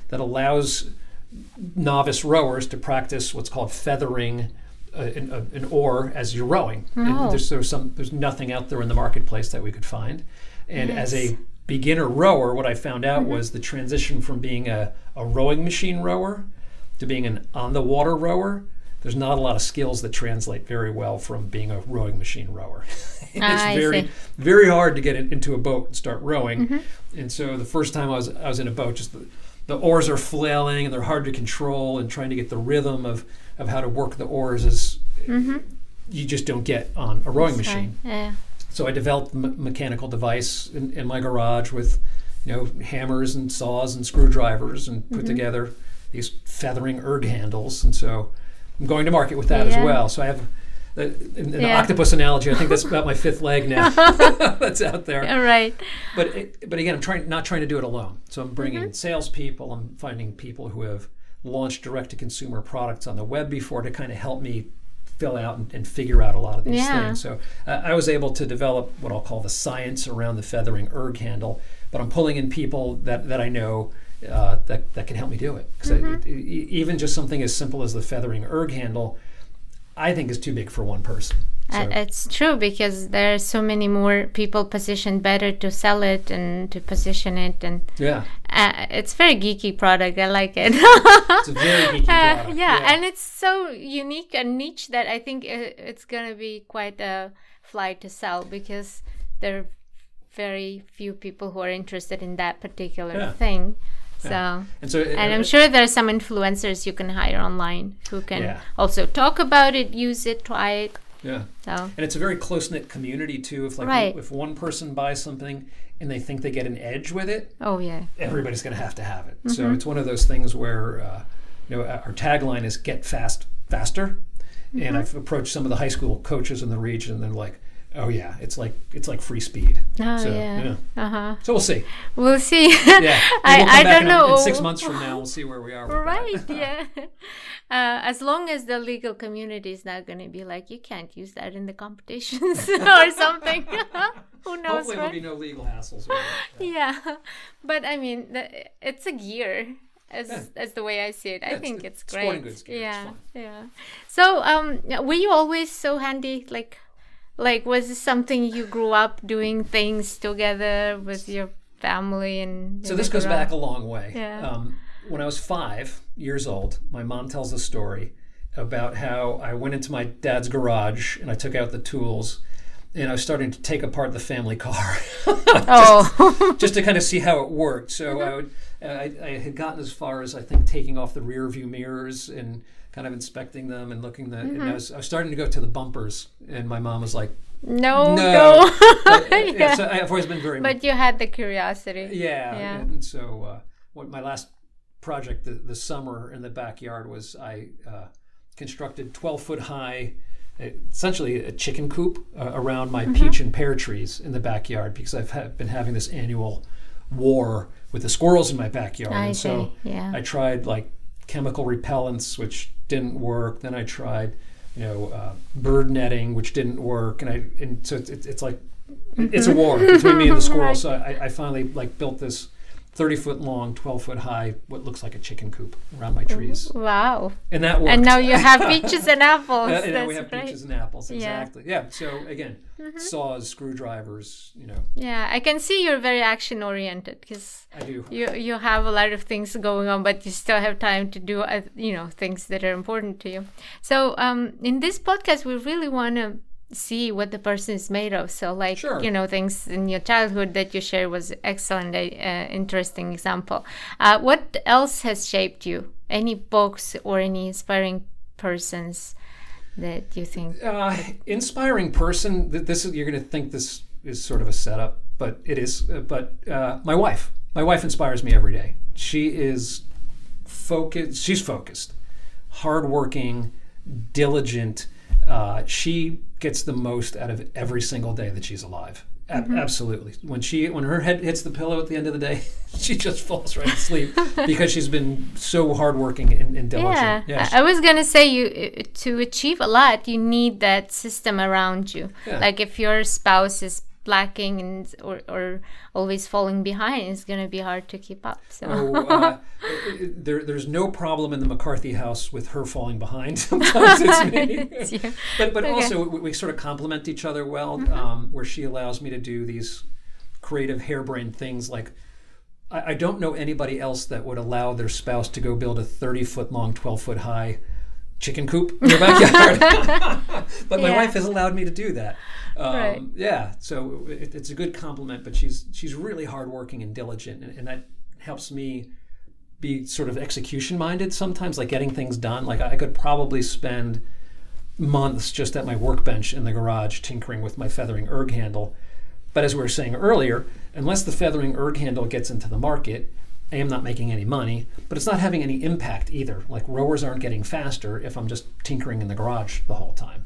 that allows novice rowers to practice what's called feathering a, an, a, an oar as you're rowing. Oh. There's, there's some there's nothing out there in the marketplace that we could find. And as a beginner rower, what I found out was the transition from being a, a rowing machine rower to being an on the water rower. There's not a lot of skills that translate very well from being a rowing machine rower. it's <laughs> Ah, I very see. very hard to get in, into a boat and start rowing. Mm-hmm. And so the first time I was I was in a boat, just the, the oars are flailing and they're hard to control, and trying to get the rhythm of of how to work the oars is you just don't get on a rowing machine. Yeah. So I developed a mechanical device in, in my garage with, you know, hammers and saws and screwdrivers, and Mm-hmm. put together these feathering erg handles. And so I'm going to market with that as well. So I have. In the Yeah. octopus analogy, I think that's about my fifth leg now. <laughs> <laughs> that's out there All right. but it, but again, I'm trying not trying to do it alone. So I'm bringing Mm-hmm. salespeople. I'm finding people who have launched direct to consumer products on the web before to kind of help me fill out and, and figure out a lot of these Yeah. things. So uh, I was able to develop what I'll call the science around the feathering erg handle. But I'm pulling in people that that I know. Uh, that, that can help me do it. 'Cause Mm-hmm. Even just something as simple as the feathering erg handle, I think is too big for one person. So, Uh, It's true because there are so many more people positioned better to sell it and to position it, and yeah, uh, it's very geeky product. I like it. it's a very <laughs> geeky Uh, product. yeah, and it's so unique and niche that I think i- it's gonna be quite a fly to sell because there are very few people who are interested in that particular Yeah. thing. So. and so And I'm sure there are some influencers you can hire online who can Yeah. also talk about it, use it, try it. yeah. So And it's a very close knit community too. If like Right. if one person buys something and they think they get an edge with it, oh yeah, everybody's going to have to have it. Mm-hmm. So it's one of those things where uh, you know our tagline is "Get fast, faster," Mm-hmm. and I've approached some of the high school coaches in the region. and They're like, "Oh yeah, it's like it's like free speed." oh so, yeah. Uh huh. So we'll see. We'll see. Yeah, <laughs> I, I don't know. In six months from now, we'll see where we are. Right, <laughs> yeah. Uh, as long as the legal community is not going to be like, you can't use that in the competitions <laughs> or something. Who knows, Hopefully, there'll be no legal hassles. It. yeah, but I mean, the, it's a gear. As, Yeah. as the way I see it, I Yeah, think it's, it's great. goods Yeah, yeah. So, um, were you always so handy? Like, like was this something you grew up doing things together with your family and? So this goes back a long way. Yeah. Um, when I was five years old, my mom tells a story about how I went into my dad's garage and I took out the tools and I was starting to take apart the family car <laughs> Oh, <laughs> just to kind of see how it worked. So I would, I, I had gotten as far as I think taking off the rear view mirrors and kind of inspecting them and looking that. And I was, I was starting to go to the bumpers, and my mom was like, no, No. no. <laughs> but, yeah, Yeah. so I've always been very But you had the curiosity. yeah, Yeah. and so uh, what my last project the, the summer in the backyard was I uh, constructed 12 foot high, uh, essentially a chicken coop uh, around my peach and pear trees in the backyard because I've ha- been having this annual war with the squirrels in my backyard, I and so see, yeah. I tried like chemical repellents, which didn't work. Then I tried, you know, uh, bird netting, which didn't work, and I and so it's, it's, it's like it's a war between me and the <laughs> squirrel. So I, I finally like built this thirty foot long, twelve foot high, what looks like a chicken coop around my trees, Wow. and that worked. And now you have <laughs> peaches and apples. And now we have great. peaches and apples. Yeah. Exactly. Yeah. So again, Mm-hmm. saws, screwdrivers. You know, Yeah, I can see you're very action oriented because I do. you you have a lot of things going on, but you still have time to do uh, you know things that are important to you. So um, in this podcast, we really want to see what the person is made of. So like Sure. you know things in your childhood that you share was excellent, uh, interesting example. Uh, what else has shaped you? Any books or any inspiring persons that you think? uh, inspiring person. th- This is you're going to think this is sort of a setup, but it is. Uh, but uh, my wife, my wife inspires me every day. She is focused. She's focused, hardworking, diligent. Uh, she gets the most out of every single day that she's alive. A- Absolutely. When she when her head hits the pillow at the end of the day, <laughs> she just falls right asleep <laughs> because she's been so hardworking and, and diligent. Yeah, she- I, I was gonna say you uh, to achieve a lot, you need that system around you. Yeah. Like if your spouse is lacking and or, or always falling behind, it's going to be hard to keep up. So Oh, uh, <laughs> there, there's no problem in the McCarthy house with her falling behind. <laughs> Sometimes it's <laughs> me. It's but but Okay. also we, we sort of complement each other well, um, where she allows me to do these creative harebrained things like. I I don't know anybody else that would allow their spouse to go build a 30 foot long, 12 foot high chicken coop in their backyard. but my Yeah. wife has allowed me to do that. Um, Right. Yeah, so it, it's a good compliment. But she's she's really hardworking and diligent, and, and that helps me be sort of execution minded sometimes, like getting things done. Like I could probably spend months just at my workbench in the garage tinkering with my feathering erg handle. But as we were saying earlier, unless the feathering erg handle gets into the market, I am not making any money, but it's not having any impact either. Like rowers aren't getting faster if I'm just tinkering in the garage the whole time.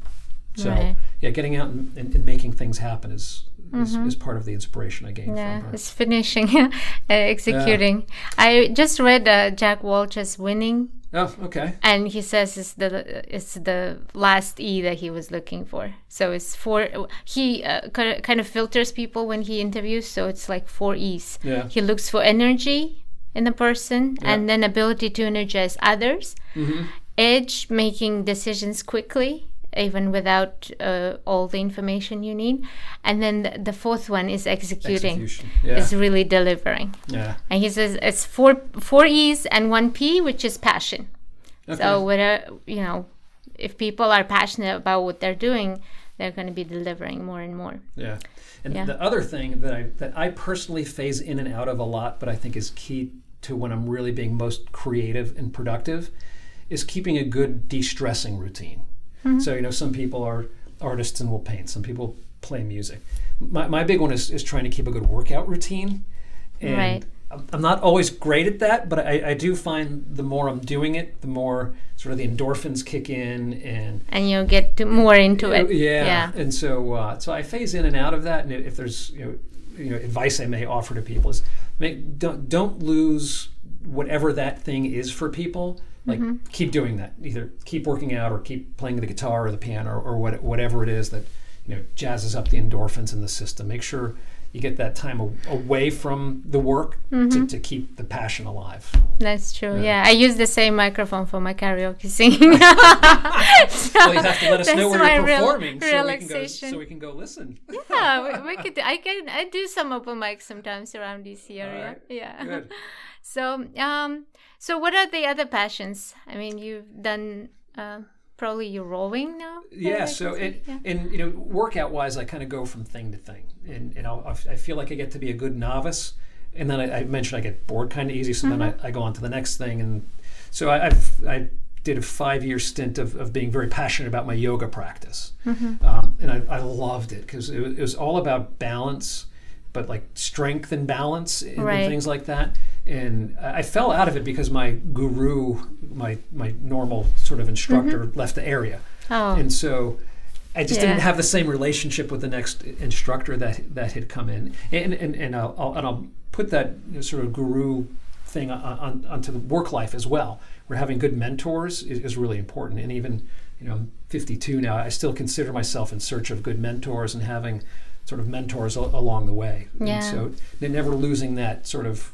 So Right. yeah, getting out and, and, and making things happen is is, is part of the inspiration I gained Yeah, from her. it's finishing, <laughs> uh, executing. I just read uh, Jack Welch's Winning, Oh, okay. and he says it's the it's the last E that he was looking for. So it's four. He uh, kind of filters people when he interviews, so it's like four E's. Yeah. He looks for energy in a person, and then ability to energize others, Mm-hmm. edge, making decisions quickly. Even without uh, all the information you need, and then the, the fourth one is executing. Yeah. Is really delivering. yeah. And he says it's four four E's and one P, which is passion. Okay. So whether you know, if people are passionate about what they're doing, they're going to be delivering more and more. Yeah. And Yeah. the other thing that I that I personally phase in and out of a lot, but I think is key to when I'm really being most creative and productive, is keeping a good de-stressing routine. So you know, some people are artists and will paint. Some people play music. My, my big one is, is trying to keep a good workout routine. And Right. I'm- not always great at that, but I, I do find the more I'm doing it, the more sort of the endorphins kick in and And you'll get more into it. Yeah. Yeah. And so, uh, so I phase in and out of that. And if there's, you know, you know, advice I may offer to people is, make, don't don't lose whatever that thing is for people. Like, keep doing that. Either keep working out, or keep playing the guitar or the piano, or, or what, whatever it is that you know jazzes up the endorphins in the system. Make sure you get that time a- away from the work to, to keep the passion alive. That's true. Yeah. Yeah. I use the same microphone for my karaoke singing. <laughs> Well, you have to let us know where you're performing, so we, can go, so we can go listen. yeah, we, we could. I can. I do some open mics sometimes around DC area. right. Yeah. Good. <laughs> So, um, so what are the other passions? I mean, you've done uh, probably you're rowing now. yeah so it, yeah. and you know workout wise i kind of go from thing to thing and, and I'll, I feel like i get to be a good novice and then i, I mentioned i get bored kind of easy so then Mm-hmm. I, I go on to the next thing and so I, i've i did a five year stint of, of being very passionate about my yoga practice Mm-hmm. um, and I, I loved it because it, was- it was all about balance but like strength and balance and, and things like that and I fell out of it because my guru my my normal sort of instructor mm-hmm. left the area oh, and so I just Yeah. didn't have the same relationship with the next instructor that that had come in, and and, and I'll, I'll and I'll put that sort of guru thing on, on, onto the work life as well. Where having good mentors is, is really important, and even you know I'm 52 now, I still consider myself in search of good mentors and having sort of mentors al- along the way. Yeah. And so they're never losing that sort of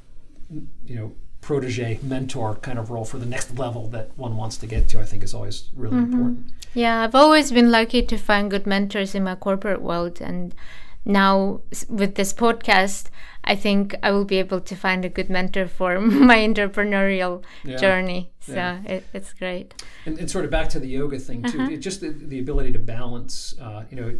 you know protege mentor kind of role for the next level that one wants to get to. I think is always really important. yeah. I've always been lucky to find good mentors in my corporate world, and now with this podcast, I think I will be able to find a good mentor for <laughs> my entrepreneurial Yeah. journey. So Yeah. it, it's great. And, and sort of back to the yoga thing too, Uh-huh. it just the, the ability to balance. Uh, you know,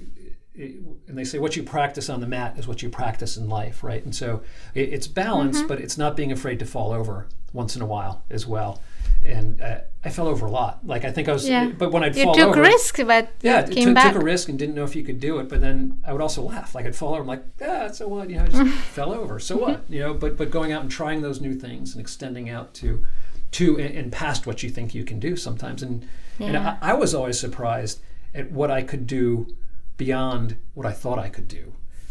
it, and they say what you practice on the mat is what you practice in life, right? And so it, it's balance, Mm-hmm. but it's not being afraid to fall over once in a while as well. And uh, I fell over a lot. Like I think I was, Yeah. but when I'd You fall took over, risk, but yeah, t- took, a risk and didn't know if you could do it. But then I would also laugh. Like I'd fall over. I'm like, ah, so what? You know, I just <laughs> fell over. So what? You know, but but going out and trying those new things and extending out to to and, and past what you think you can do sometimes. And and I, I was always surprised at what I could do beyond what I thought I could do,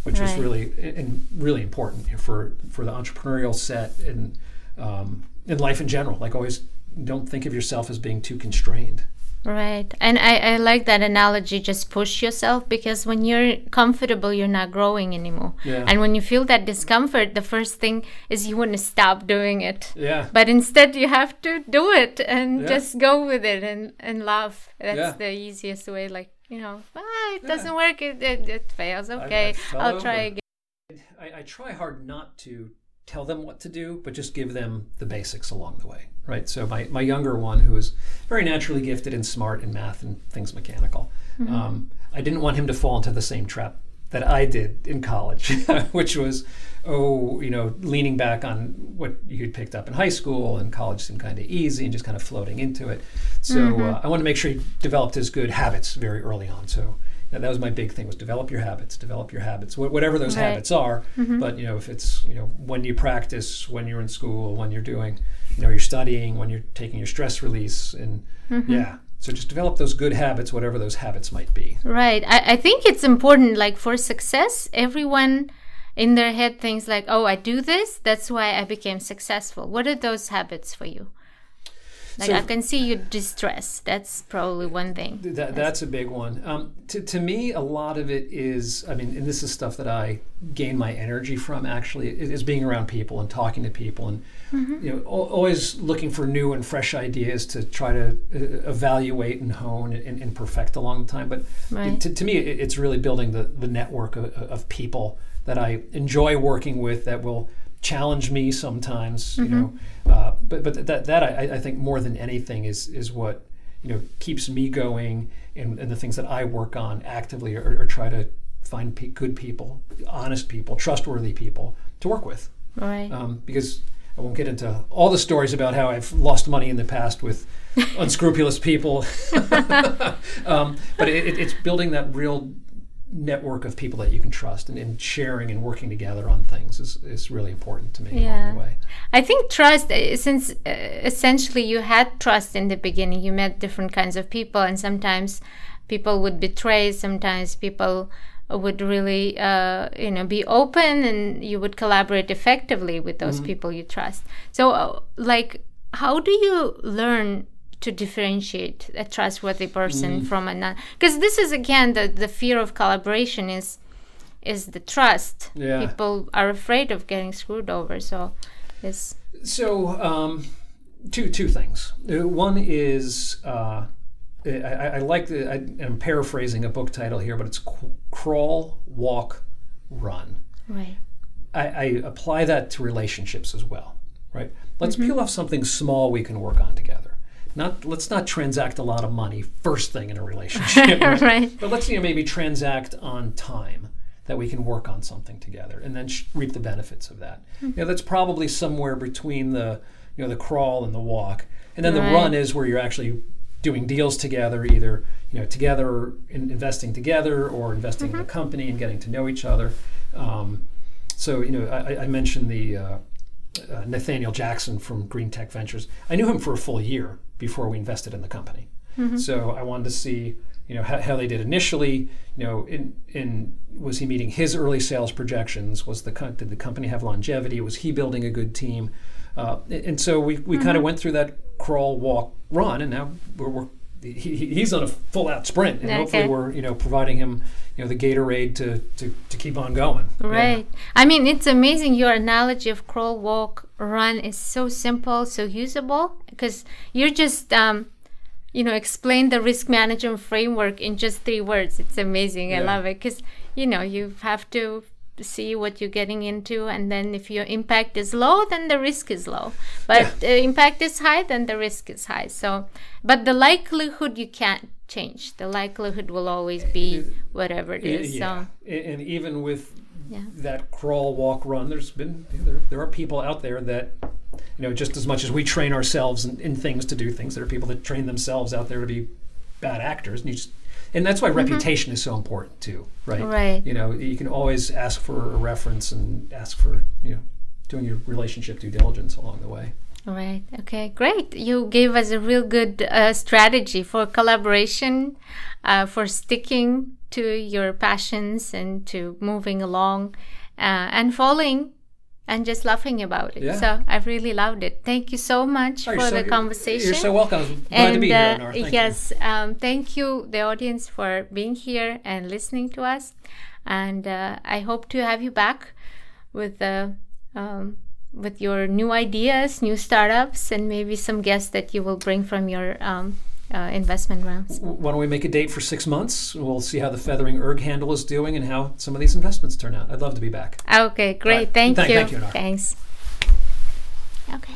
which was really and really important for for the entrepreneurial set and um, in life in general. Like always, don't think of yourself as being too constrained. Right. And I, I like that analogy just push yourself because when you're comfortable, you're not growing anymore. Yeah. And when you feel that discomfort, the first thing is you want to stop doing it. Yeah. But instead, you have to do it and Yeah. just go with it and, and laugh. That's Yeah. the easiest way. Like, you know, ah, it doesn't work, it, it, it fails. Okay, fell I'll try again. I, I try hard not to tell them what to do, but just give them the basics along the way, right? So my, my younger one, who is very naturally gifted and smart in math and things mechanical, um, I didn't want him to fall into the same trap that I did in college, <laughs> which was, oh, you know, leaning back on what you'd picked up in high school and college seemed kind of easy and just kind of floating into it. So uh, mm-hmm. I wanted to make sure he developed his good habits very early on. So that, was my big thing was develop your habits, develop your habits, wh- whatever those Right. habits are. Mm-hmm. But you know, if it's you know when you practice, when you're in school, when you're doing, you know, you're studying, when you're taking your stress release, and mm-hmm. yeah. So just develop those good habits, whatever those habits might be. Right. I, I think it's important, like for success, everyone in their head things like, oh, I do this, that's why I became successful. What are those habits for you? Like So- I can see you distress. That's probably one thing. That, that's a big one. Um, to, to me, a lot of it is, I mean, and this is stuff that I gain my energy from actually, is, being around people and talking to people and, you know, always looking for new and fresh ideas to try to uh, evaluate and hone and, and perfect along the time. But Right. to, to me, it's really building the, the network of, of people that I enjoy working with that will challenge me sometimes, you know. Uh, but but that that I, I think more than anything is is what you know keeps me going and, and the things that I work on actively or, or try to find pe- good people, honest people, trustworthy people to work with. Right. Um, because I won't get into all the stories about how I've lost money in the past with <laughs> unscrupulous people. <laughs> um, but it, it's building that real network of people that you can trust and, and sharing and working together on things is, is really important to me along the way. I think trust, uh, since uh, essentially you had trust in the beginning, you met different kinds of people, and sometimes people would betray, sometimes people would really, uh, you know, be open, and you would collaborate effectively with those people you trust. So, uh, like, how do you learn? To differentiate a trustworthy person from a non, because this is again the the fear of collaboration is is the trust. Yeah. People are afraid of getting screwed over, so it's So, um, two two things. Uh, One is uh, I, I like the. I, I'm paraphrasing a book title here, but it's c- crawl, walk, run. right. I, I apply that to relationships as well, right? Let's peel off something small we can work on together. Not let's not transact a lot of money first thing in a <laughs> relationship, right? Right. But let's you know maybe transact on time that we can work on something together and then sh- reap the benefits of that. You know, that's probably somewhere between the you know the crawl and the walk, and then the run is where you're actually doing deals together, either you know together in investing together or investing in a company and getting to know each other. Um, so you know, I, I mentioned the uh, uh, Nathaniel Jackson from Green Tech Ventures. I knew him for a full year before we invested in the company. So I wanted to see, you know, how, how they did initially. You know, in in was he meeting his early sales projections? Was the did the company have longevity? Was he building a good team? Uh, and so we, we kind of went through that crawl, walk, run, and now we're, we're he, he- he's on a full out sprint, and hopefully we're you know providing him you know the Gatorade to to, to keep on going. Yeah. Right. I mean, it's amazing. Your analogy of crawl, walk, run is so simple, so usable because you're just, um, you know, explain the risk management framework in just three words. It's amazing. I love it because, you know, you have to see what you're getting into and then if your impact is low then the risk is low. But the uh, impact is high then the risk is high. So but the likelihood you can't change. The likelihood will always be whatever it is Yeah, so and even with Yeah. that crawl, walk, run, there's been there, there are people out there that you know just as much as we train ourselves in, in things to do things, there are people that train themselves out there to be bad actors, and you just and that's why reputation is so important too, right? Mm-hmm. Right. You know, you can always ask for a reference and ask for you know doing your relationship due diligence along the way. Right. Okay. Great. You gave us a real good uh, strategy for collaboration, uh, for sticking to your passions and to moving along, uh, and following and just laughing about it. Yeah. So I've really loved it. Thank you so much Oh, for so- the conversation. You're so welcome. Glad and to be here, uh. Thank you. yes, um, thank you, the audience, for being here and listening to us. And uh, I hope to have you back with uh, um, with your new ideas, new startups, and maybe some guests that you will bring from your um, uh, investment rounds. Why don't we make a date for six months? We'll see how the feathering erg handle is doing and how some of these investments turn out. I'd love to be back. Okay, great. right. Thank Thank- you. thank you, Anar. Thanks. Okay.